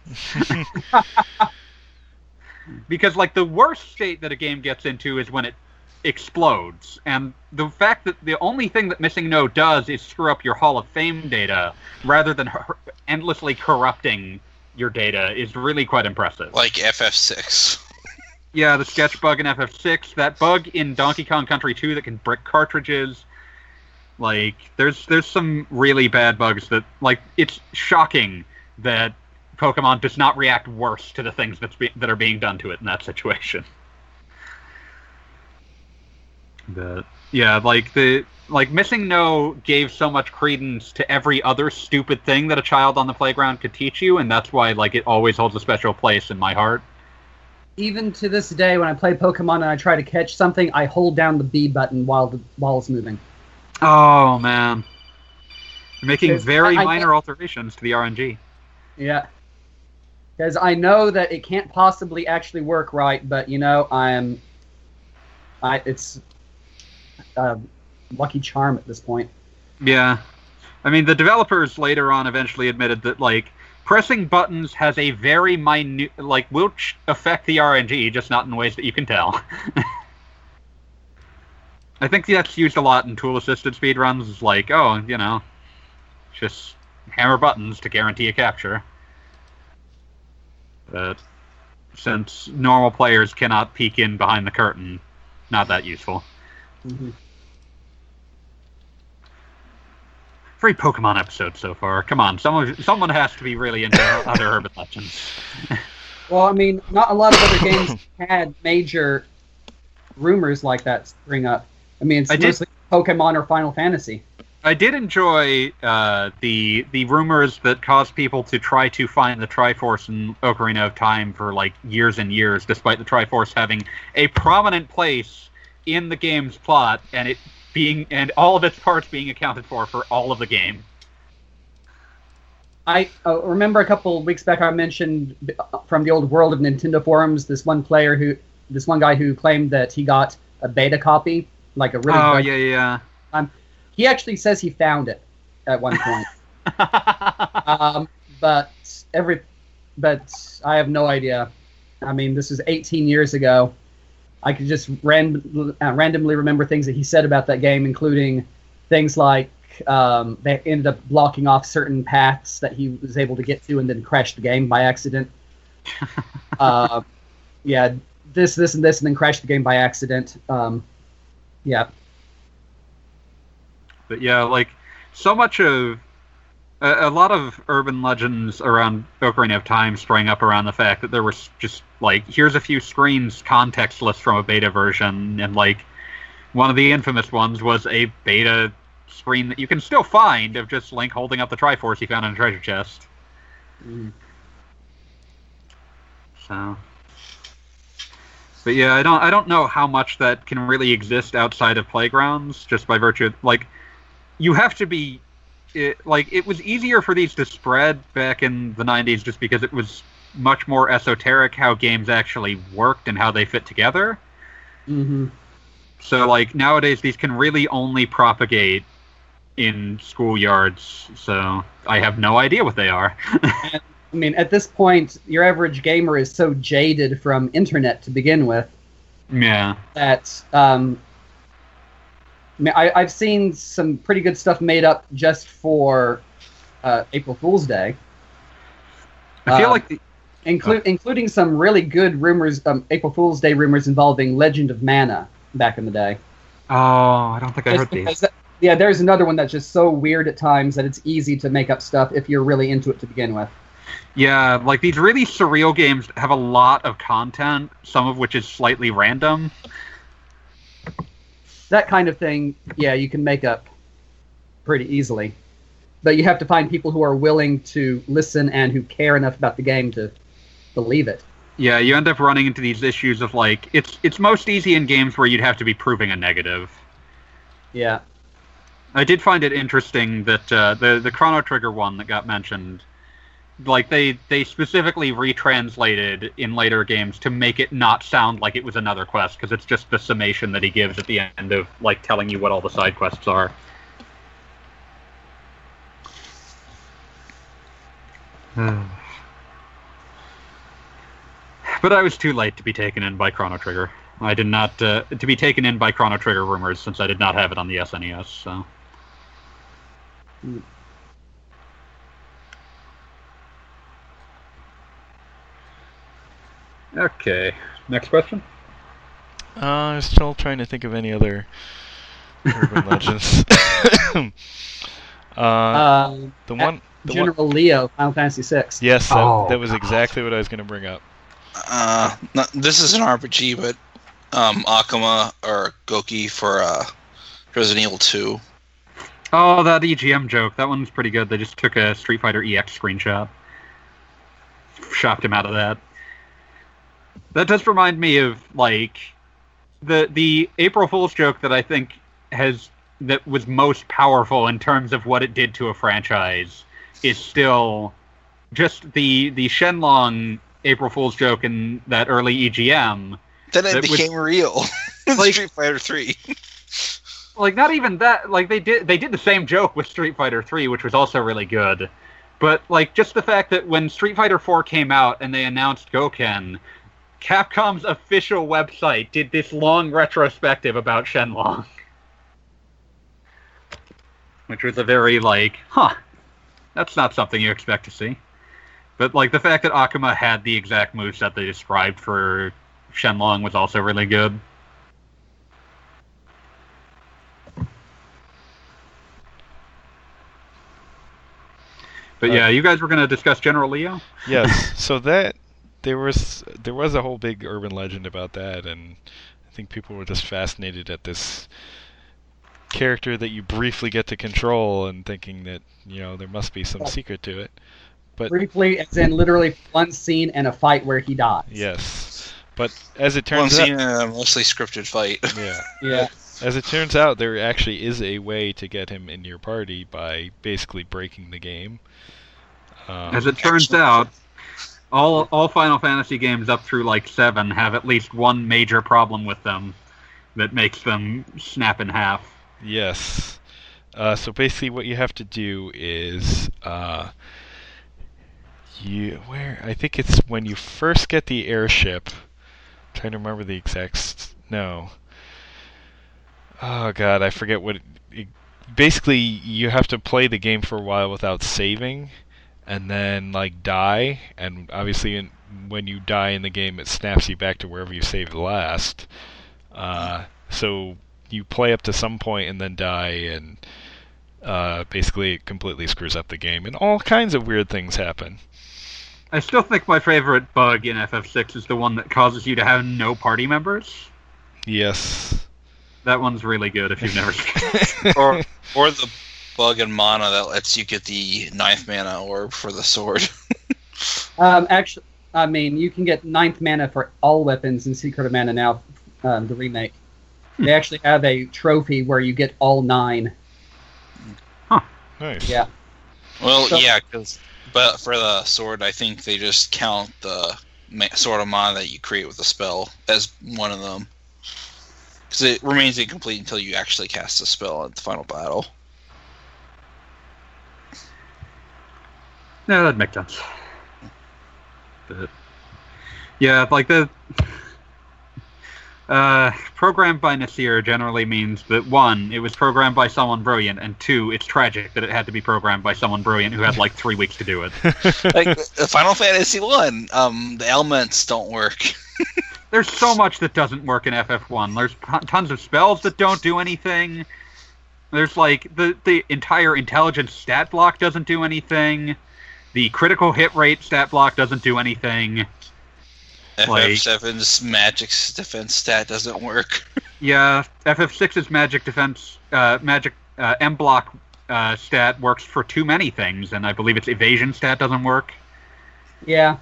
<laughs> Because like the worst state that a game gets into is when it explodes and the fact that the only thing that missing no does is screw up your hall of fame data rather than endlessly corrupting your data is really quite impressive Like FF6. yeah, the sketch bug in FF6, that bug in Donkey Kong Country 2 that can brick cartridges. Like, there's there's some really bad bugs that like it's shocking that Pokemon does not react worse to the things that's be- that are being done to it in that situation. But yeah, like the like missing no gave so much credence to every other stupid thing that a child on the playground could teach you, and that's why like it always holds a special place in my heart. Even to this day, when I play Pokemon and I try to catch something, I hold down the B button while the ball's moving. Oh man, You're making very I- I minor alterations to the RNG. Yeah. Because I know that it can't possibly actually work right, but you know, I'm. I it's a lucky charm at this point. Yeah, I mean the developers later on eventually admitted that like pressing buttons has a very minute like will ch- affect the RNG, just not in ways that you can tell. <laughs> I think that's used a lot in tool assisted speedruns. Like, oh, you know, just hammer buttons to guarantee a capture. But since normal players cannot peek in behind the curtain, not that useful. Mm-hmm. Free Pokemon episode so far. Come on, someone someone has to be really into other urban legends. <laughs> Well, I mean, not a lot of other games had major rumors like that spring up. I mean, it's I did- Pokemon or Final Fantasy. I did enjoy uh, the the rumors that caused people to try to find the Triforce in Ocarina of Time for like years and years, despite the Triforce having a prominent place in the game's plot and it being and all of its parts being accounted for for all of the game. I uh, remember a couple of weeks back I mentioned uh, from the old world of Nintendo forums this one player who, this one guy who claimed that he got a beta copy, like a really. oh yeah yeah, yeah. He actually says he found it at one point. <laughs> um, but every, but I have no idea. I mean, this was 18 years ago. I could just ran, uh, randomly remember things that he said about that game, including things like um, they ended up blocking off certain paths that he was able to get to, and then crashed the game by accident. <laughs> uh, yeah, this, this, and this, and then crashed the game by accident. Um, yeah, But yeah, like so much of a, a lot of urban legends around Ocarina of Time sprang up around the fact that there was just like here's a few screens contextless from a beta version, and like one of the infamous ones was a beta screen that you can still find of just Link holding up the Triforce he found in a treasure chest. Mm. So But yeah, I don't I don't know how much that can really exist outside of playgrounds, just by virtue of like you have to be it, like it was easier for these to spread back in the 90s just because it was much more esoteric how games actually worked and how they fit together. hmm So like nowadays these can really only propagate in schoolyards. So I have no idea what they are. <laughs> I mean, at this point, your average gamer is so jaded from internet to begin with yeah. that um, I I've seen some pretty good stuff made up just for uh, April Fool's Day, I feel Uh, like the, inclu- including some really good rumors, um, April Fool's Day rumors involving Legend of Mana back in the day. oh, I don't think I Just heard these. that- yeah, there's another one that's just so weird at times that it's easy to make up stuff if you're really into it to begin with. Yeah, like these really surreal games have a lot of content, some of which is slightly random. That kind of thing, yeah, you can make up pretty easily. But you have to find people who are willing to listen and who care enough about the game to believe it. Yeah, you end up running into these issues of like it's it's most easy in games where you'd have to be proving a negative. Yeah. I did find it interesting that uh, the the Chrono Trigger one that got mentioned, like they they specifically retranslated in later games to make it not sound like it was another quest because it's just the summation that he gives at the end of like telling you what all the side quests are. <sighs> but I was too late to be taken in by Chrono Trigger. I did not uh, to be taken in by Chrono Trigger rumors since I did not have it on the SNES. So. Okay. Next question. Uh, I'm still trying to think of any other urban <laughs> legends. <coughs> uh, Um, the one, the one, General Leo, Final Fantasy VI. yes, that, Oh, that was God. exactly what I was going to bring up. Uh, not, this is an RPG, but um, Akuma or Gouki for uh, Resident Evil 2. Oh, that EGM joke. That one's pretty good. They just took a Street Fighter EX screenshot. Shocked him out of that. That does remind me of like the the April Fool's joke that I think has that was most powerful in terms of what it did to a franchise is still just the the Sheng Long April Fool's joke in that early EGM. Then it That was- became real. <laughs> Like- Street Fighter 3. <laughs> like not even that like they did they did the same joke with Street Fighter 3 which was also really good but like just the fact that when Street Fighter 4 came out and they announced Gouken Capcom's official website did this long retrospective about Sheng Long. Which was a very like huh that's not something you expect to see. But like the fact that Akuma had the exact moves that they described for Sheng Long was also really good. But Uh, yeah, you guys were going to discuss General Leo. Yes, <laughs> so that there was there was a whole big urban legend about that, and I think people were just fascinated at this character that you briefly get to control, and thinking that you know there must be some secret to it. But Briefly, as in literally one scene and a fight where he dies. yes, but as it One turns out, scene in a mostly scripted fight. <laughs> yeah. Yeah. As it turns out, there actually is a way to get him in your party by basically breaking the game. Um, As it turns out, all all Final Fantasy games up through like seven have at least one major problem with them that makes them snap in half. Yes. Uh, so basically, what you have to do is, uh, you where I think it's when you first get the airship. trying to remember the exact. No. Oh God, I forget what. It, it, basically, you have to play the game for a while without saving, and then like die, and obviously, in, when you die in the game, it snaps you back to wherever you saved last. Uh, so you play up to some point and then die, and uh, basically it completely screws up the game, and all kinds of weird things happen. I still think my favorite bug in FF6 is the one that causes you to have no party members. Yes. That one's really good if you've never. <laughs> <laughs> or or the bug in mana that lets you get the ninth mana orb for the sword. <laughs> Um, actually, I mean, you can get ninth mana for all weapons in Secret of Mana now, um, the remake. They actually have a trophy where you get all nine. Huh. Nice. Yeah. Well, So- yeah, 'cause- but for the sword, I think they just count the ma- sword of mana that you create with the spell as one of them. Because it remains incomplete until you actually cast the spell at the final battle. Yeah, that makes sense. But, yeah, like the uh, programmed by Nasir generally means that one, it was programmed by someone brilliant, and two, it's tragic that it had to be programmed by someone brilliant who had like three weeks to do it. <laughs> like the Final Fantasy One, um, the elements don't work. <laughs> There's so much that doesn't work in FF1. There's tons of spells that don't do anything. There's like the the entire intelligence stat block doesn't do anything. The critical hit rate stat block doesn't do anything. Like- FF7's magic defense stat doesn't work. <laughs> Yeah, FF6's magic defense, uh, magic uh, M block uh, stat works for too many things, and I believe its evasion stat doesn't work. Yeah.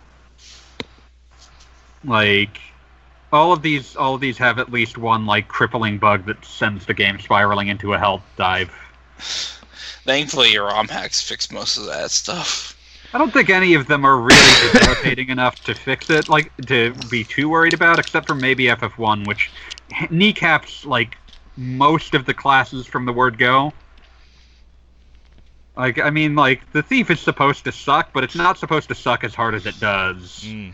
Like, all of these, all of these have at least one like crippling bug that sends the game spiraling into a health dive. <laughs> Thankfully, your ROM hacks fix most of that stuff. I don't think any of them are really debilitating enough to fix it, like to be too worried about, except for maybe FF1, which kneecaps like most of the classes from the word go. Like, I mean, like the thief is supposed to suck, but it's not supposed to suck as hard as it does. Mm.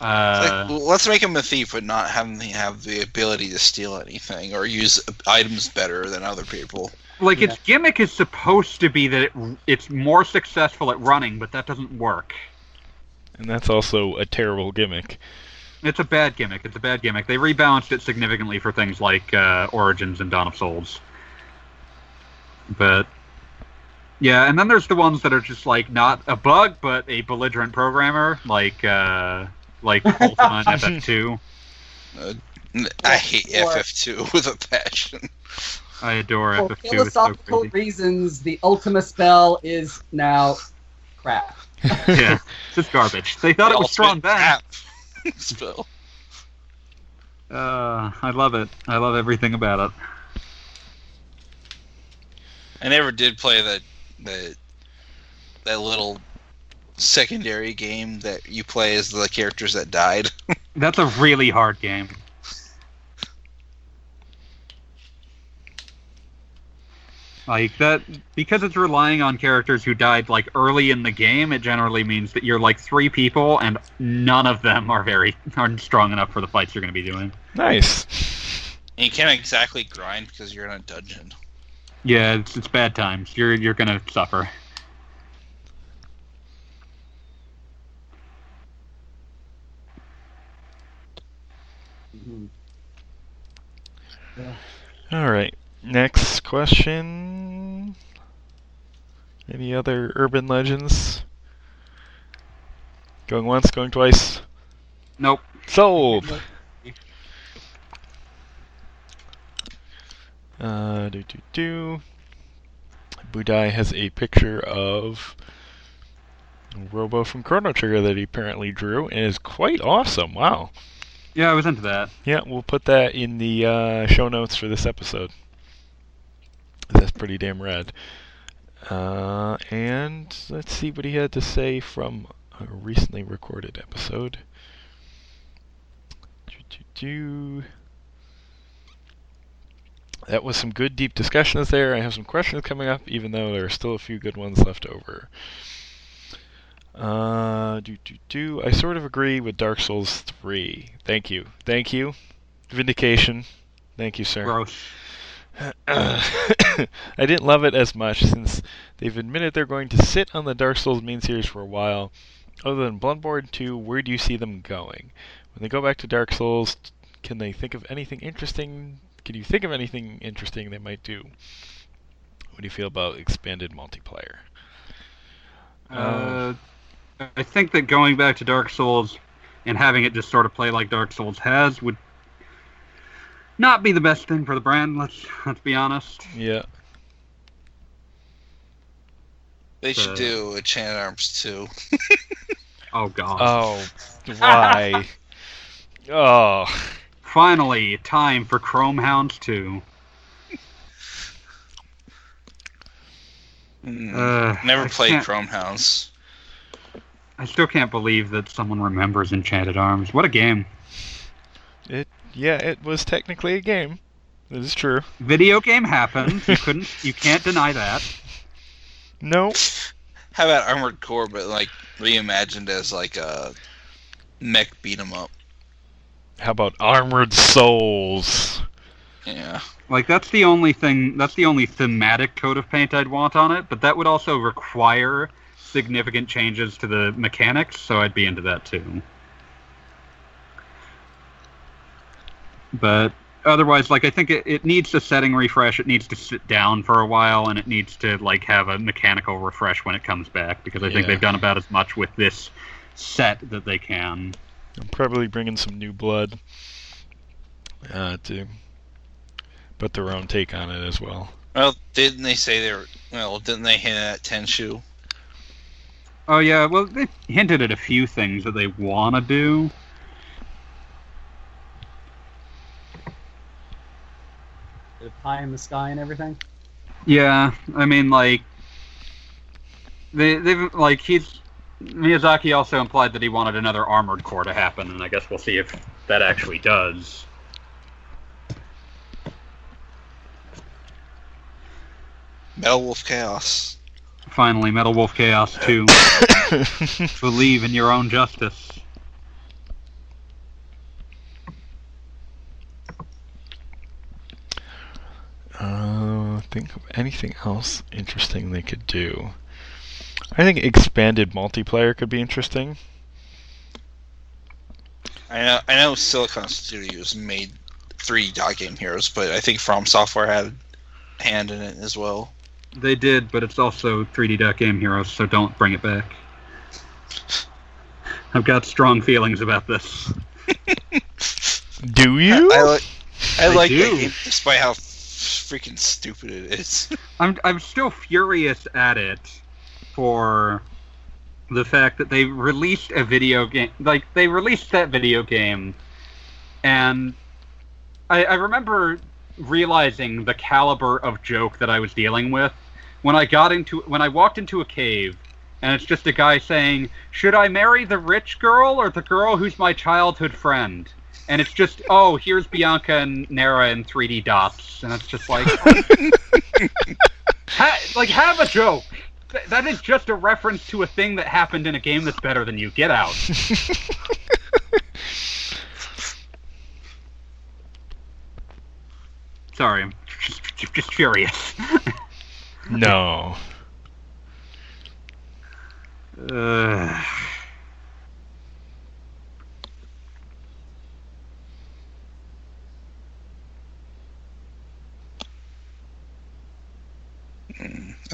Uh, Like, let's make him a thief, but not have him have the ability to steal anything or use items better than other people. Like its gimmick is supposed to be that it, it's more successful at running, but that doesn't work. And that's also a terrible gimmick. It's a bad gimmick. It's a bad gimmick. They rebalanced it significantly for things like uh, Origins and Dawn of Souls. But yeah, and then there's the ones that are just like not a bug, but a belligerent programmer, like uh, like <laughs> Ultima and FF2. I hate Or- FF2 with a passion. I adore For FF2. It's so philosophical reasons, the Ultima spell is now crap. <laughs> yeah, it's just garbage. They thought it was strong back. Crap. <laughs> Spell. Uh, I love it. I love everything about it. I never did play that that that little secondary game that you play as the characters that died. <laughs> That's a really hard game. Like that because it's relying on characters who died like early in the game, it generally means that you're like three people and none of them are very aren't strong enough for the fights you're gonna be doing. Nice. And you can't exactly grind because you're in a dungeon. Yeah, it's, it's bad times. You're you're gonna suffer. Mm-hmm. All right. Next question. Any other urban legends? Going once, going twice. Nope. Sold. Uh, do do do. Budai has a picture of Robo from Chrono Trigger that he apparently drew, and is quite awesome. Wow. Yeah, I was into that. Yeah, we'll put that in the uh, show notes for this episode. That's pretty damn rad. Uh, and let's see what he had to say from a recently recorded episode. That was some good deep discussions there. I have some questions coming up, even though there are still a few good ones left over. Uh, do do do. I sort of agree with Dark Souls 3. Thank you. Thank you. Vindication. Thank you, sir. Gross. <coughs> I didn't love it as much since they've admitted they're going to sit on the Dark Souls main series for a while. Other than Bloodborne 2, where do you see them going? When they go back to Dark Souls, can they think of anything interesting? Can you think of anything interesting they might do? What do you feel about expanded multiplayer? Uh, I think that going back to Dark Souls and having it just sort of play like Dark Souls has would not be the best thing for the brand. Let's let's be honest. Yeah. They should Uh, do a Chain Arms too. <laughs> Oh god. Oh, why? <laughs> oh, Finally, time for Chrome Hounds 2. Mm, Uh, Never I played Chrome Hounds. I still can't believe that someone remembers Enchanted Arms. What a game. Yeah, it was technically a game. This is true. Video game happened. You couldn't you can't deny that. No, How about Armored Core, but like reimagined as like a mech beat 'em up? how about Armored Souls? Yeah. Like that's the only thing that's the only thematic coat of paint I'd want on it, but that would also require significant changes to the mechanics, so I'd be into that too. But otherwise, like I think it, it needs a setting refresh, it needs to sit down for a while, and it needs to like have a mechanical refresh when it comes back, because I think Yeah. they've done about as much with this set that they can. I'm probably bringing some new blood uh, to put their own take on it as well. Well, didn't they say they were? Well, didn't they hint at Tenchu? Oh yeah, well they hinted at a few things that they want to do. The pie in the sky and everything. Yeah, I mean, like they they've like he's Miyazaki also implied that he wanted another Armored Core to happen, and I guess we'll see if that actually does. Metal Wolf Chaos. Finally, Metal Wolf Chaos 2. <laughs> Believe in your own justice. Uh, think of anything else interesting they could do. I think expanded multiplayer could be interesting. I know. I know. Silicon Studios made 3D dot game heroes, but I think From Software had a hand in it as well. They did, but it's also 3D Dot Game Heroes, so don't bring it back. <laughs> I've got strong feelings about this. <laughs> Do you? I, like. I, I like do. that game, despite how freaking stupid it is. <laughs> I'm I'm still furious at it for the fact that they released a video game like they released that video game and I, I remember realizing the caliber of joke that I was dealing with when I got into when I walked into a cave and it's just a guy saying, Should I marry the rich girl or the girl who's my childhood friend? And it's just, oh, here's Bianca and Nera in 3D dots, and it's just like, <laughs> ha- like have a joke. Th- that is just a reference to a thing that happened in a game that's better than you. Get out. <laughs> Sorry, I'm just, just furious. no. <laughs> uh,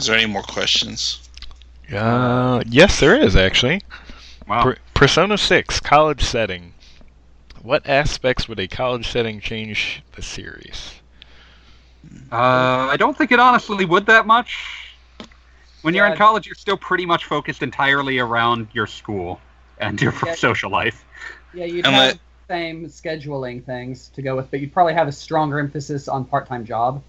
Is there any more questions? Uh, yes, there is actually. wow. Per- Persona 6 college setting. What aspects would a college setting change the series? Uh, I don't think it honestly would that much. When you're in college, you're still pretty much focused entirely around your school and your Yeah. social life. Yeah, you'd And have let- the same scheduling things to go with, but you'd probably have a stronger emphasis on part-time job.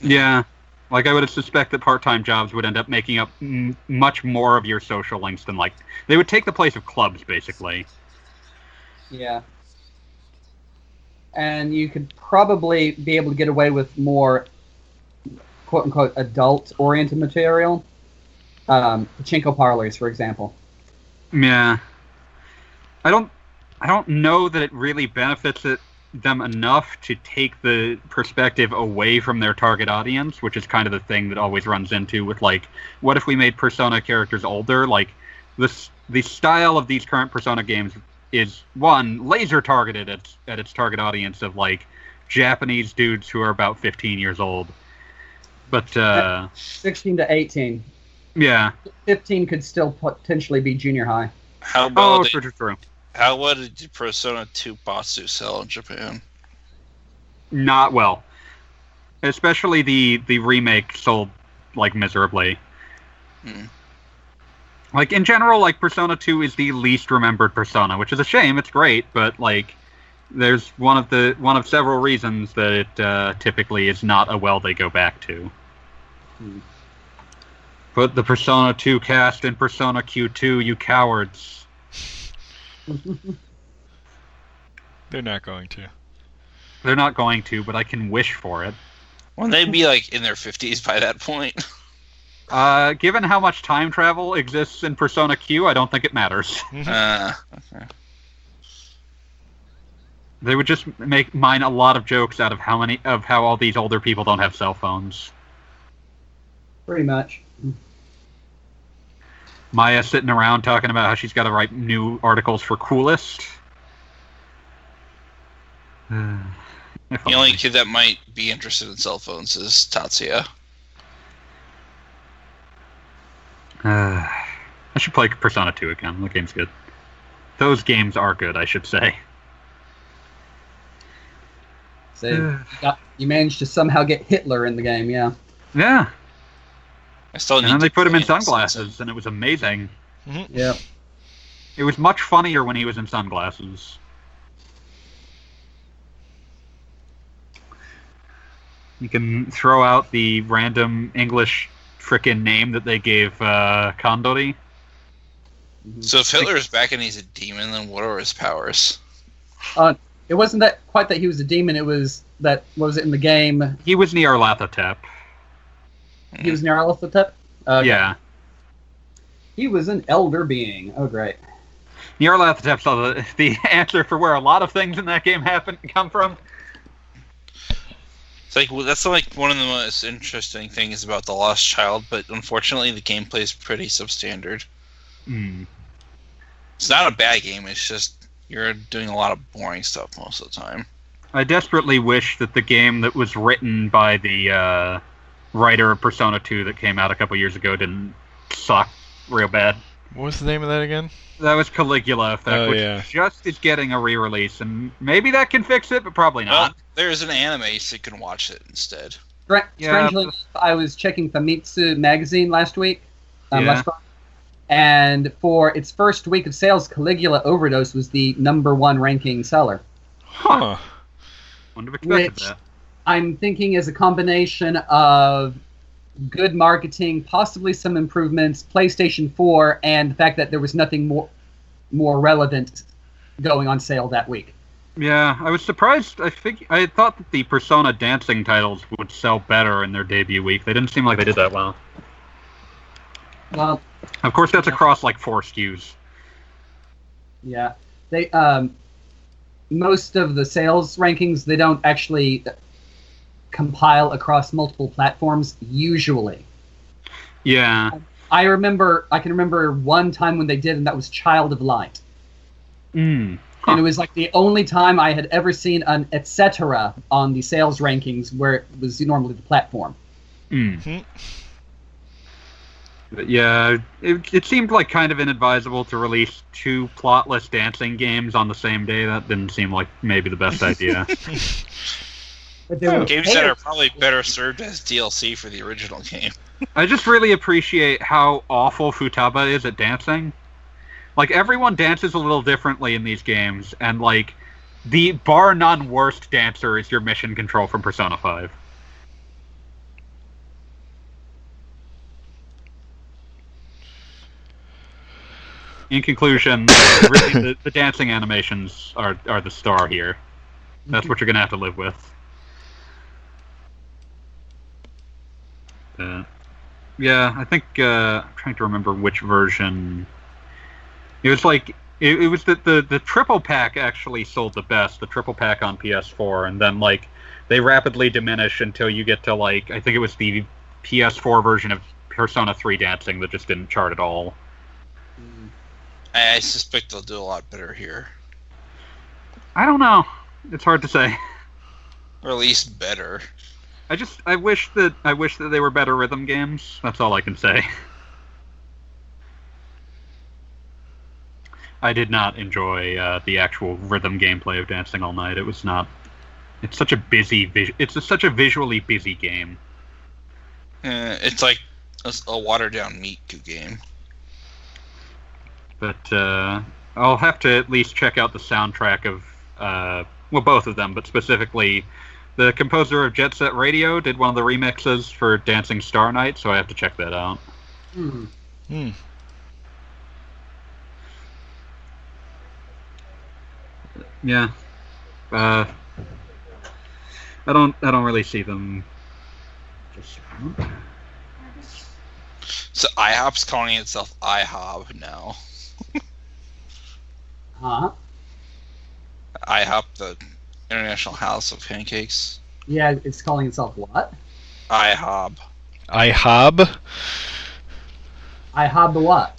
Yeah. Like, I would suspect that part time jobs would end up making up m- much more of your social links than, like, they would take the place of clubs, basically. Yeah. And you could probably be able to get away with more quote unquote adult oriented material. Um, pachinko parlors, for example. Yeah. I don't. I don't know that it really benefits it, them enough to take the perspective away from their target audience, which is kind of the thing that always runs into with like, what if we made Persona characters older? Like, this the style of these current Persona games is one laser targeted at at its target audience of like Japanese dudes who are about 15 years old. But uh, 16 to 18. yeah. 15 could still potentially be junior high. How Oh, about true, true, true. How well did Persona 2 Batsu sell in Japan? not well. Especially the the remake sold like miserably. Hmm. Like in general, like Persona 2 is the least remembered Persona, which is a shame. It's great, but like there's one of the one of several reasons that it uh, typically is not a well they go back to. Hmm. Put the Persona 2 cast in Persona Q2, you cowards. <laughs> They're not going to. They're not going to, but I can wish for it. Well, they'd be like in their fifties by that point? <laughs> Uh, given how much time travel exists in Persona Q, I don't think it matters. <laughs> uh, They would just make mine a lot of jokes out of how many of how all these older people don't have cell phones. Pretty much. Maya sitting around talking about how she's got to write new articles for Coolest. <sighs> The only only. kid that might be interested in cell phones is Tatsuya. Uh, <sighs> I should play Persona 2 again. The game's good. Those games are good, I should say. So you, got, you managed to somehow get Hitler in the game, yeah. Yeah, I still and need then they put him in it sunglasses, and it was amazing. Yeah. It was much funnier when he was in sunglasses. You can throw out the random English frickin' name that they gave uh, Kondori. So if Hitler's back and he's a demon, then what are his powers? Uh, it wasn't that quite that he was a demon. It was that what was it in the game? He was Nyarlathotep. He was Nyarlathotep. Uh, Yeah. He was an elder being. Oh, great. Nyarlathotep's the, the <laughs> answer for where a lot of things in that game happen come from. It's like well, that's like one of the most interesting things about the Lost Child, but unfortunately the gameplay is pretty substandard. Hmm. It's not a bad game. It's just you're doing a lot of boring stuff most of the time. I desperately wish that the game that was written by the uh, writer of Persona 2 that came out a couple years ago didn't suck real bad. What was the name of that again? That was Caligula Effect, Oh, which yeah. just is getting a re-release, and maybe that can fix it, but probably Well, not. there's an anime, so you can watch it instead. Stra- Yeah, Strangely but- enough, I was checking Famitsu magazine last week. Um, Yeah. last Friday, and for its first week of sales, Caligula Overdose was the number one ranking seller. Huh. Wouldn't have expected Which- that. I'm thinking is a combination of good marketing, possibly some improvements, PlayStation 4, and the fact that there was nothing more more relevant going on sale that week. Yeah, I was surprised. I think I thought that the Persona dancing titles would sell better in their debut week. They didn't seem like they did that well. Well, Of course, that's across like four SKUs. yeah, they um, most of the sales rankings they don't actually compile across multiple platforms usually. Yeah. I remember I can remember one time when they did, and that was Child of Light. Mm. and it was like the only time I had ever seen an etc. on the sales rankings where it was normally the platform. Mm. But yeah, it, it seemed like kind of inadvisable to release two plotless dancing games on the same day. That didn't seem like maybe the best <laughs> idea. <laughs> But they hmm. were Games that are probably better served as DLC for the original game. <laughs> I just really appreciate how awful Futaba is at dancing. Like everyone dances a little differently in these games, and like the bar none worst dancer is your mission control from Persona Five. In conclusion, <laughs> really the, the dancing animations are are the star here. That's what you're gonna have to live with. Uh, yeah, I think uh, I'm trying to remember which version. It was like it, it was the, the the triple pack actually sold the best, the triple pack on PS4, and then like they rapidly diminish until you get to like I think it was the PS4 version of Persona 3 Dancing that just didn't chart at all. I, I suspect they'll do a lot better here, I don't know. It's hard to say. or at least better. I just I wish that I wish that they were better rhythm games. That's all I can say. I did not enjoy uh, the actual rhythm gameplay of Dancing All Night. It was not. It's such a busy. Vis- it's a, such a visually busy game. Uh, it's like a, a watered down Meat game. But uh, I'll have to at least check out the soundtrack of uh, well, both of them, but specifically the composer of Jet Set Radio did one of the remixes for Dancing Star Night, so I have to check that out. Hmm. Hmm. Yeah. Uh, I don't. I don't really see them. So IHOP's calling itself IHOP now. Huh? IHOP, the International House of Pancakes. Yeah, it's calling itself what? IHOB. IHOB. I hob the what?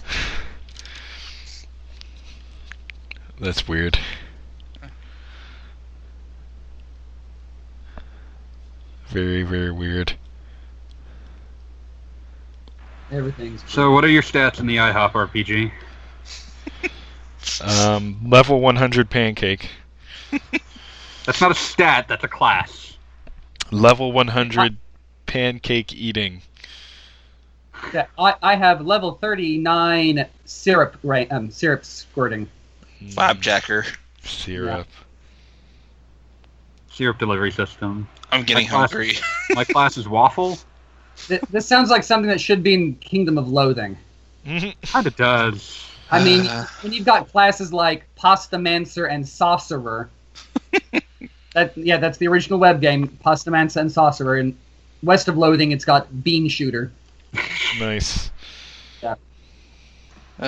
That's weird. Very, very weird. Everything's. So, what are your stats in the IHOP RPG? Um, level 100 pancake. <laughs> That's not a stat. That's a class. Level 100 pancake eating. Yeah, I, I have level 39 syrup ra- um, syrup squirting. Flapjacker. Syrup. Syrup delivery system. I'm getting My class- hungry. My class is waffle. <laughs> Th- this sounds like something that should be in Kingdom of Loathing. Mhm. <laughs> Kinda does. I mean, Uh. when you've got classes like Pastamancer and Sauceror, <laughs> that yeah, that's the original web game, Pastamancer and Sauceror. And west of Loathing, it's got Bean Shooter. nice.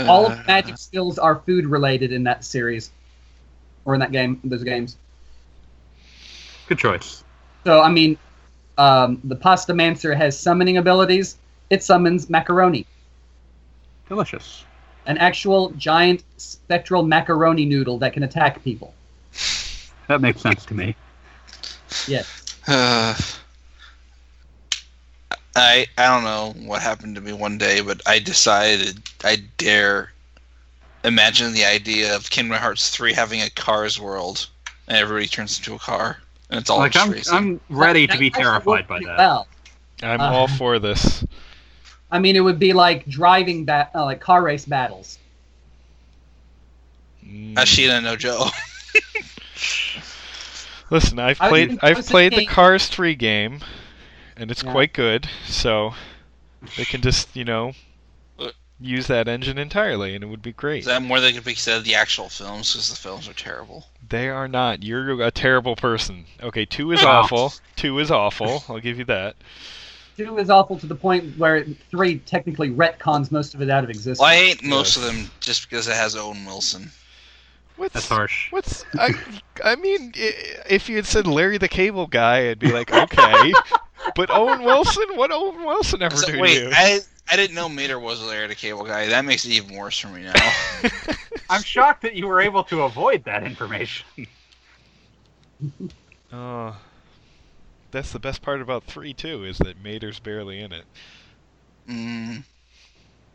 All Uh, of the magic skills are food related in that series, or in that game, those games. Good choice. So I mean, um, the Pastamancer has summoning abilities. It summons macaroni, Delicious. an actual giant spectral macaroni noodle that can attack people. That makes sense to me. Yes. Uh, I I don't know what happened to me one day, but I decided I dare imagine the idea of Kingdom Hearts three having a Cars world, and everybody turns into a car, and it's all like I'm, racing. I'm ready to be terrified by that. Well, I'm Uh, all for this. I mean, it would be like driving bat, uh, like car race battles. Mm. Ashita no Joe. <laughs> Listen, I've played even I've close to played the Cars 3 game and it's Yeah. quite good. So they can just, you know, <laughs> use that engine entirely and it would be great. Is that more than could be said of the actual films? Because the films are terrible. They are not. You're a terrible person. Okay, 2 is Wow. awful. 2 is awful. I'll give you that. Two is awful to the point where three technically retcons most of it out of existence. Well, I hate most Yes. of them just because it has Owen Wilson. What's That's harsh. What's I? I mean, if you had said Larry the Cable Guy, I'd be like, okay. <laughs> but Owen Wilson, what Owen Wilson ever So, do wait, to you? I I didn't know Mater was Larry the Cable Guy. That makes it even worse for me now. <laughs> I'm shocked that you were able to avoid that information. Oh, <laughs> that's the best part about three too, is that Mater's barely in it. mm,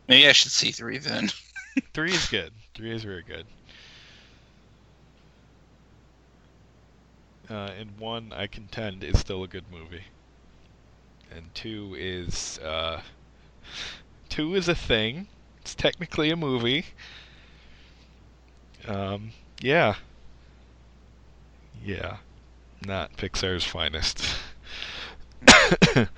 maybe I should see three then. Three is good. Three is very good. Uh, and one, I contend, is still a good movie. And two is uh, <laughs> two is a thing. It's technically a movie. Um, yeah. Yeah. Not Pixar's finest. <coughs>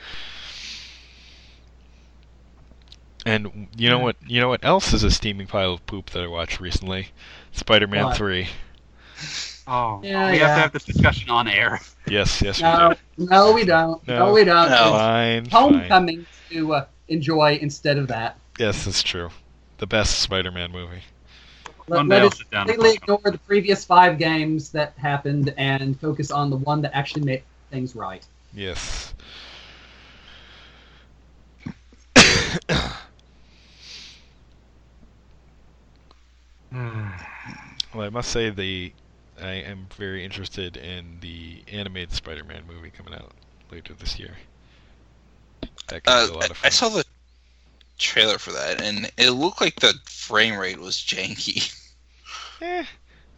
and you know what? You know what else is a steaming pile of poop that I watched recently? Spider-Man What? 3. <laughs> Oh, Yeah, we have to have this discussion on air. Yes, yes, we No, do. no, we don't. No, No. we don't. No. It's Fine, fine. Homecoming to uh, enjoy instead of that. Yes, that's true. The best Spider-Man movie. Let, One let day I'll it sit down and completely ignore the previous five games that happened and focus on the one that actually made things right. Yes. <coughs> Well, I must say the I am very interested in the animated Spider-Man movie coming out later this year. That could Uh, be a lot of I, fun. I saw the trailer for that, and it looked like the frame rate was janky. <laughs> Eh,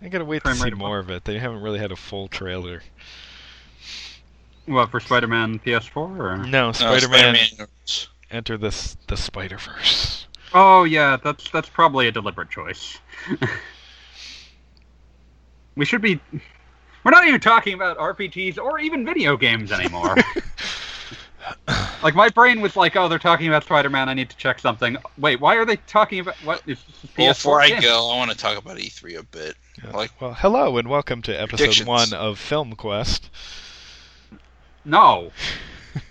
I gotta wait to see more of it. They haven't really had a full trailer. What for Spider-Man PS4? Or? No, Spider-Man Spider-Man- Enter the S- the Spider-Verse. Oh yeah, that's that's probably a deliberate choice. <laughs> we should be. We're not even talking about RPGs or even video games anymore. <laughs> like my brain was like, "Oh, they're talking about Spider-Man. I need to check something." Wait, why are they talking about what? Is Well, PS4 before I game? go, I want to talk about E3 a bit. Yeah. Like, Well, hello and welcome to episode one of Film Quest. No. <laughs>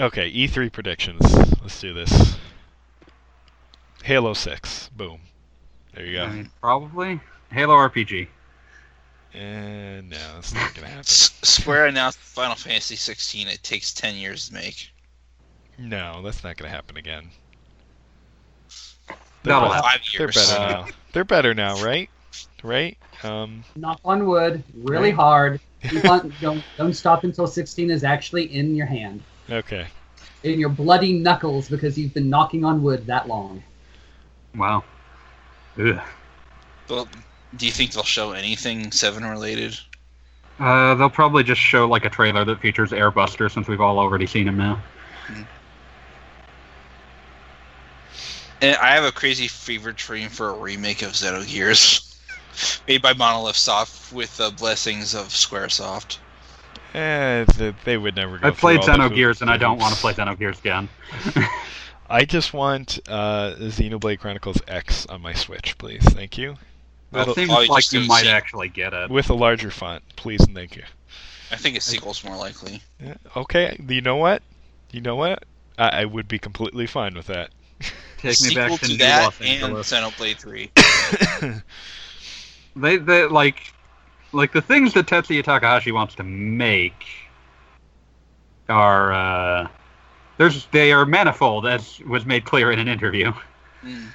Okay, E3 predictions. Let's do this. Halo 6. Boom. There you go. I mean, probably Halo RPG. And no, it's not gonna happen. S- Square announced Final Fantasy 16. It takes 10 years to make. No, that's not gonna happen again. That'll better- Five They're years. better now. They're better now, right? Right? Um, Knock on wood, really Right. hard. <laughs> Keep on, don't don't stop until 16 is actually in your hand, okay. in your bloody knuckles because you've been knocking on wood that long. Wow. Ugh. Well, do you think they'll show anything 7 related? Uh, they'll probably just show like a trailer that features Airbuster since we've all already seen him now. And I have a crazy fever dream for a remake of Xenogears, <laughs> Made by Monolith Soft with the blessings of Squaresoft. Eh, they would never go I played through Gears, and I don't want to play Xenogears again. <laughs> I just want uh, Xenoblade Chronicles X on my Switch, please. Thank you. That That'll- seems probably like just you might same. actually get it. with a larger font, please and thank you. I think a sequel's more likely. Yeah, Okay, you know what? You know what? I, I would be completely fine with that. Take me sequel back to, to New that Los and Xenoblade 3. <laughs> They, they like, like the things that Tetsuya Takahashi wants to make are uh, there's they are manifold, as was made clear in an interview. Mm.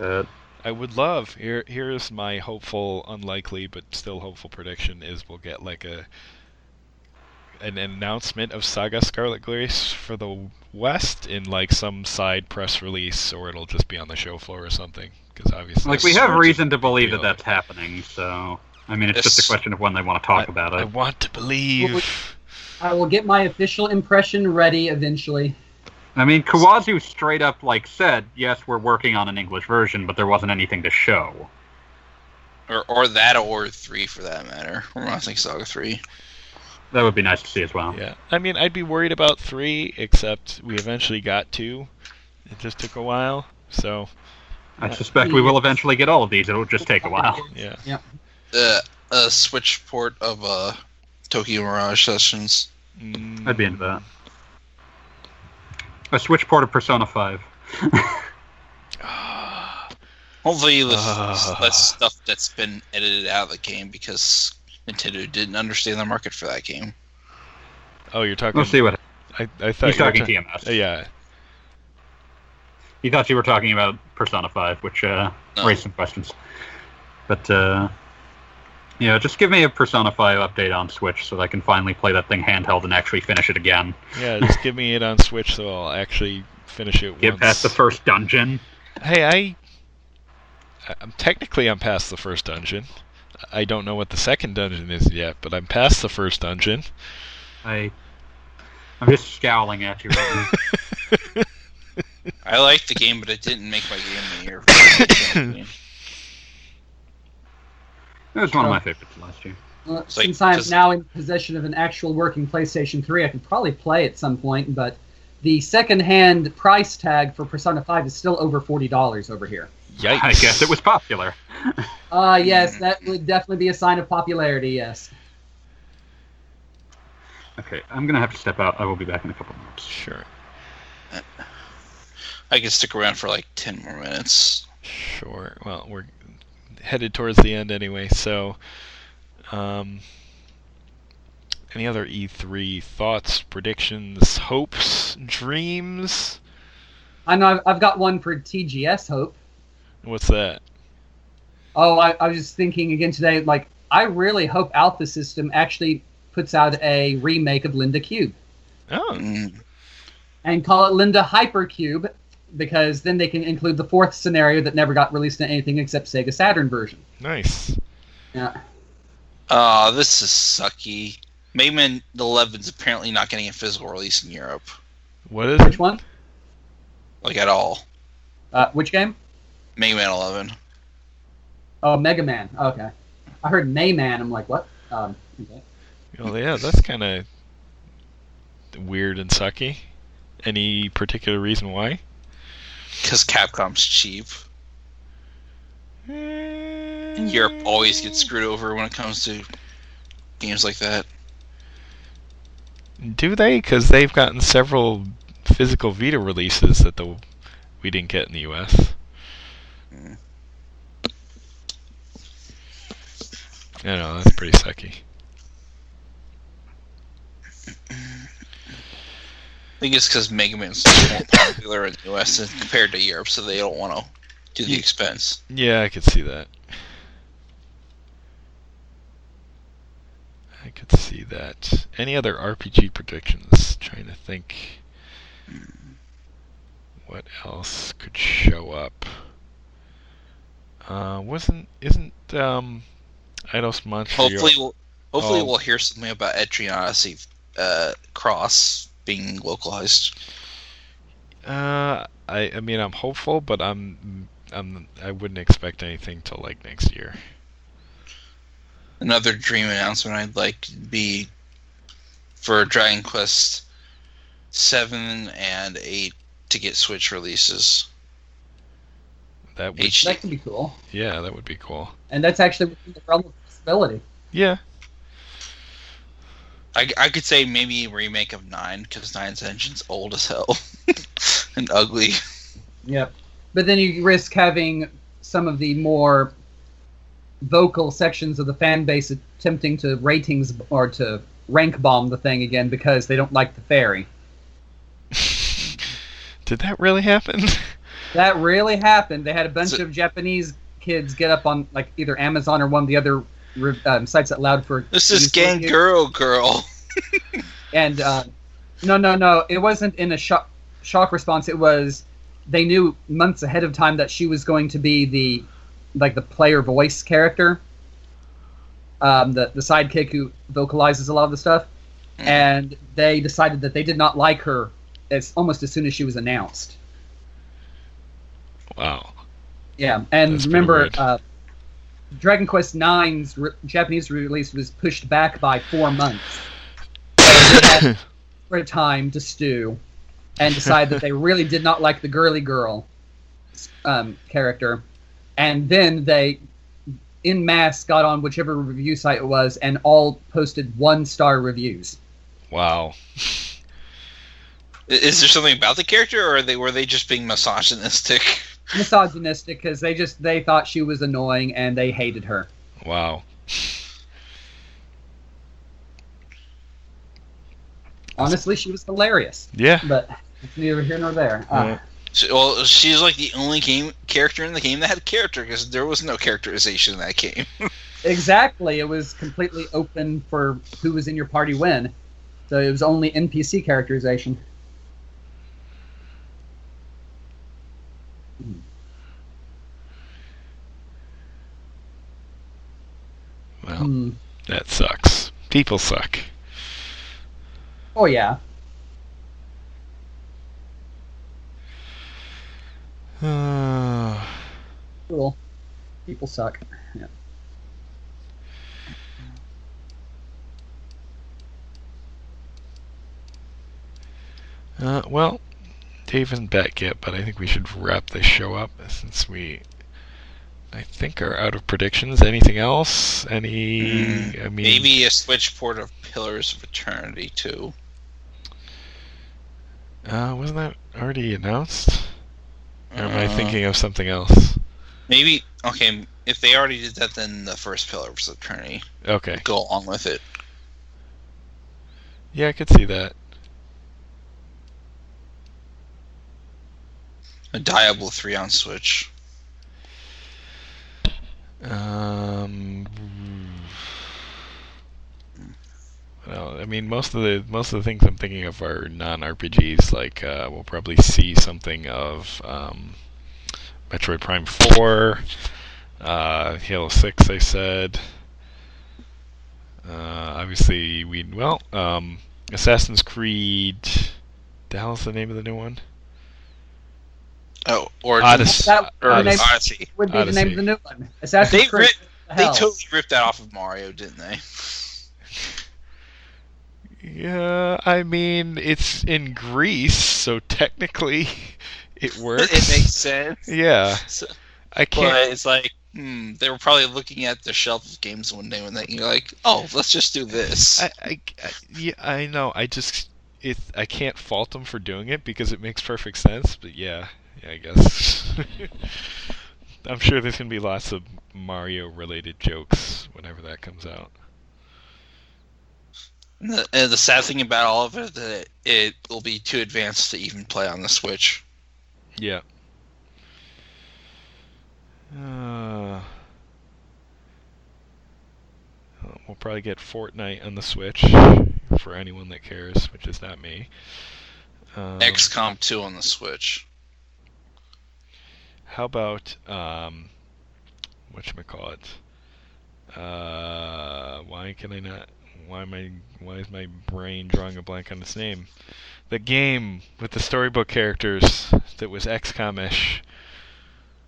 Uh, I would love here. Here's my hopeful, unlikely but still hopeful prediction: is we'll get like a an announcement of Saga Scarlet Grace for the West in like some side press release, or it'll just be on the show floor or something. Because obviously, like we have reason to believe that that's happening. So I mean, it's Yes. just a question of when they want to talk I, about it. I want to believe. I will get my official impression ready eventually. I mean, Kawazu straight up like said, "Yes, we're working on an English version, but there wasn't anything to show." Or, or that or 3 for that matter. <laughs> Or I think Saga 3. That would be nice to see as well. Yeah, I mean, I'd be worried about three, except we eventually got two. It just took a while, so I suspect we will eventually get all of these. It'll just take a while. <laughs> yeah. Uh, a Switch port of uh, Tokyo Mirage Sessions. Mm, I'd be into that. A Switch port of Persona 5. <sighs> Hopefully with <sighs> less stuff that's been edited out of the game because Nintendo didn't understand the market for that game. oh, you're talking. We'll see what I, I thought he's you were talking ta- TMS. uh, yeah. He thought you were talking about Persona 5, which uh, No. raised some questions. But uh, yeah, just give me a Persona 5 update on Switch so that I can finally play that thing handheld and actually finish it again. Yeah, just give me it on Switch so I'll actually finish it Get once. past the first dungeon. Hey, I. I'm technically I'm past the first dungeon. I don't know what the second dungeon is yet, but I'm past the first dungeon. I, I'm just scowling at you right now. <laughs> I liked the game, but it didn't make my game of the year. <laughs> It was one of Oh. my favorites last year. Well, like- since I'm 'cause- now in possession of an actual working PlayStation 3, I could probably play at some point, but the second-hand price tag for Persona 5 is still over $40 over here. Yikes! I guess it was popular. <laughs> Uh, yes, that would definitely be a sign of popularity, yes. Okay, I'm gonna have to step out. I will be back in a couple minutes. Sure, I can stick around for like 10 more minutes. sure. Well, we're headed towards the end anyway, so. Um, any other E3 thoughts, predictions, hopes, dreams? I know I've, I've got one for TGS Hope. What's that? Oh, I, I was just thinking again today, like, I really hope Alpha System actually puts out a remake of Linda Cube Oh, Mm, and call it Linda Hypercube because then they can include the fourth scenario that never got released in anything except Sega Saturn version. nice. Yeah. Oh, this is sucky. Mega Man 11's apparently not getting a physical release in Europe. What is Which it? one? Like at all. Uh, which game? Mega Man 11. Oh, Mega Man. Okay. I heard Mayman. I'm like, what? Um, okay. Oh yeah, that's kind of weird and sucky. Any particular reason why? Because Capcom's cheap. And Europe always gets screwed over when it comes to games like that. Do they? Because they've gotten several physical Vita releases that the we didn't get in the U.S. Mm. I know that's pretty sucky. <clears throat> I think it's because Mega Man's more popular in the US compared to Europe, so they don't want to do the expense. Yeah, I could see that. I could see that. Any other RPG predictions? Trying to think. What else could show up? Uh, wasn't isn't um, Eidos Montreal? Hopefully, we'll hopefully Oh. we'll hear something about Etrian Odyssey uh, Cross being localized. Uh, I I mean I'm hopeful, but I'm I'm I wouldn't expect anything till like next year. Another dream announcement I'd like to be for Dragon Quest seven and eight to get Switch releases. That would HD. That could be cool. yeah, that would be cool. And that's actually within the realm of possibility. Yeah, I, I could say maybe a remake of nine because nine's engine's old as hell <laughs> and ugly. Yep. But then you risk having some of the more vocal sections of the fan base attempting to ratings or to rank bomb the thing again because they don't like the fairy. <laughs> did that really happen? <laughs> That really happened. They had a bunch So- of Japanese kids get up on like either Amazon or one of the other re- um, sites that allowed for This is Gang reviews. Ganguro Girl. <laughs> And uh, no, no, no, it wasn't in a shock shock response. It was they knew months ahead of time that she was going to be the like the player voice character, um, the the sidekick who vocalizes a lot of the stuff, Mhm. and they decided that they did not like her as almost as soon as she was announced. wow. Yeah, and That's remember, uh, Dragon Quest IX's re- Japanese release was pushed back by four months. <coughs> So for a time to stew and decide that they really did not like the girly girl um, character, and then they, in mass, got on whichever review site it was and all posted one star reviews. Wow. Is there something about the character, or are they were they just being misogynistic? Misogynistic because they just they thought she was annoying and they hated her. Wow. Honestly, she was hilarious, Yeah. but it's neither here nor there. Uh, So, well, she's like the only game character in the game that had character because there was no characterization in that game. <laughs> Exactly. It was completely open for who was in your party when. So it was only NPC characterization. Well, Hmm. that sucks. People suck. Oh yeah. Uh, <sighs> Cool. People suck. Yeah. uh, well, Dave isn't back yet, but I think we should wrap this show up since we, I think, are out of predictions. Anything else? Any? Mm, I mean, Maybe a Switch port of Pillars of Eternity too. Uh, wasn't that already announced? Or am I Uh, thinking of something else? Maybe okay. If they already did that, then the first Pillars of Eternity Okay. go along with it. Yeah, I could see that. A Diablo three on Switch. Um. Well, I mean, most of the most of the things I'm thinking of are non-RPGs. Like, uh, we'll probably see something of um, Metroid Prime Four, uh, Halo Six. I said. Uh, obviously, we well, um, Assassin's Creed the hell's the name of the new one? Oh, Origins Odyssey. That or would, name, Odyssey. would be the name of the new one. Assassin's They Creed. ri- the They totally ripped that off of Mario, didn't they? Yeah, I mean it's in Greece, so technically <laughs> it works. it makes sense. Yeah, So- I can't. But it's like, hmm, they were probably looking at the shelf of games one day when they you're like, oh, let's just do this. I, I, I, yeah, I know. I just it. I can't fault them for doing it because it makes perfect sense. But yeah, yeah, I guess. <laughs> I'm sure there's gonna be lots of Mario-related jokes whenever that comes out. And the, and the sad thing about all of it that it will be too advanced to even play on the Switch. Yeah. Uh, uh, we'll probably get Fortnite on the Switch for anyone that cares, which is not me. Um, XCOM 2 on the Switch. How about um, whatchamacallit? Uh, why can I not? Why am I? Why is my brain drawing a blank on its name? The game with the storybook characters that was XCOM-ish.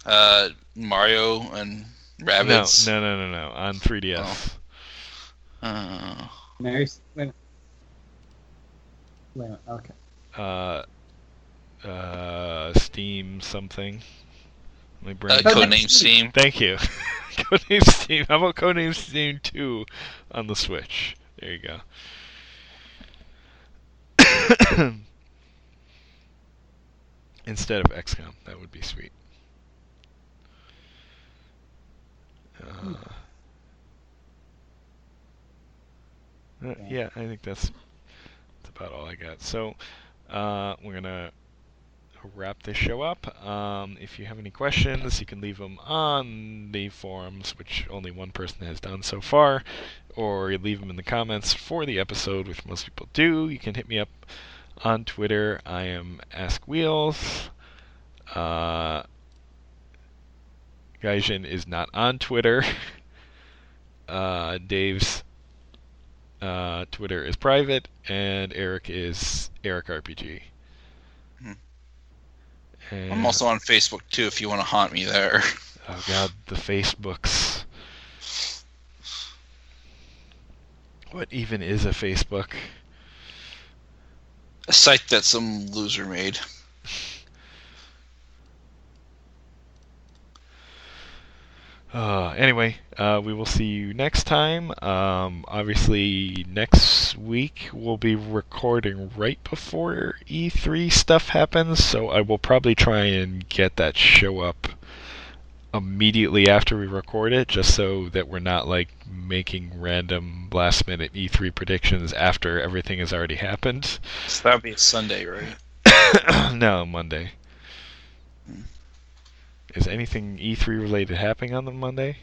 Uh, Mario and Rabbids. No, no, no, no, no. On 3DS. Uh, Mary, wait. Wait, okay. Uh, uh, Steam something. My brain. uh, Codename Steam. Thank you. <laughs> Codename Steam. How about Codename Steam 2 on the Switch? There you go. <coughs> Instead of XCOM, that would be sweet. Uh, uh, yeah, I think that's that's about all I got. So, uh, we're gonna wrap this show up. Um, if you have any questions, you can leave them on the forums, which only one person has done so far, or leave them in the comments for the episode, which most people do. You can hit me up on Twitter. I am Ask Wheels. Uh, Gaijin is not on Twitter. <laughs> Uh, Dave's uh, Twitter is private, and Eric is Eric RPG. And, I'm also on Facebook too if you want to haunt me there. <laughs> oh god, the Facebooks. What even is a Facebook? A site that some loser made. Uh, anyway, uh, we will see you next time. Um, obviously, next week we'll be recording right before E3 stuff happens, so I will probably try and get that show up immediately after we record it, just so that we're not like making random last minute E3 predictions after everything has already happened. So that would be a Sunday, right? <coughs> no, Monday. Is anything E3 related happening on the Monday?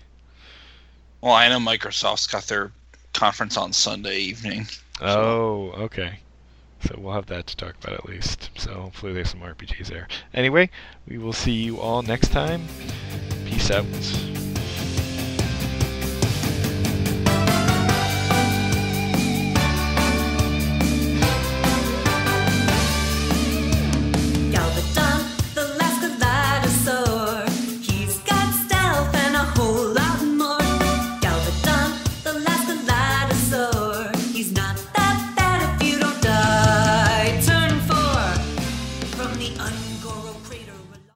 Well, I know Microsoft's got their conference on Sunday evening. Oh, okay. So we'll have that to talk about at least. So hopefully there's some RPGs there. Anyway, we will see you all next time. Peace out.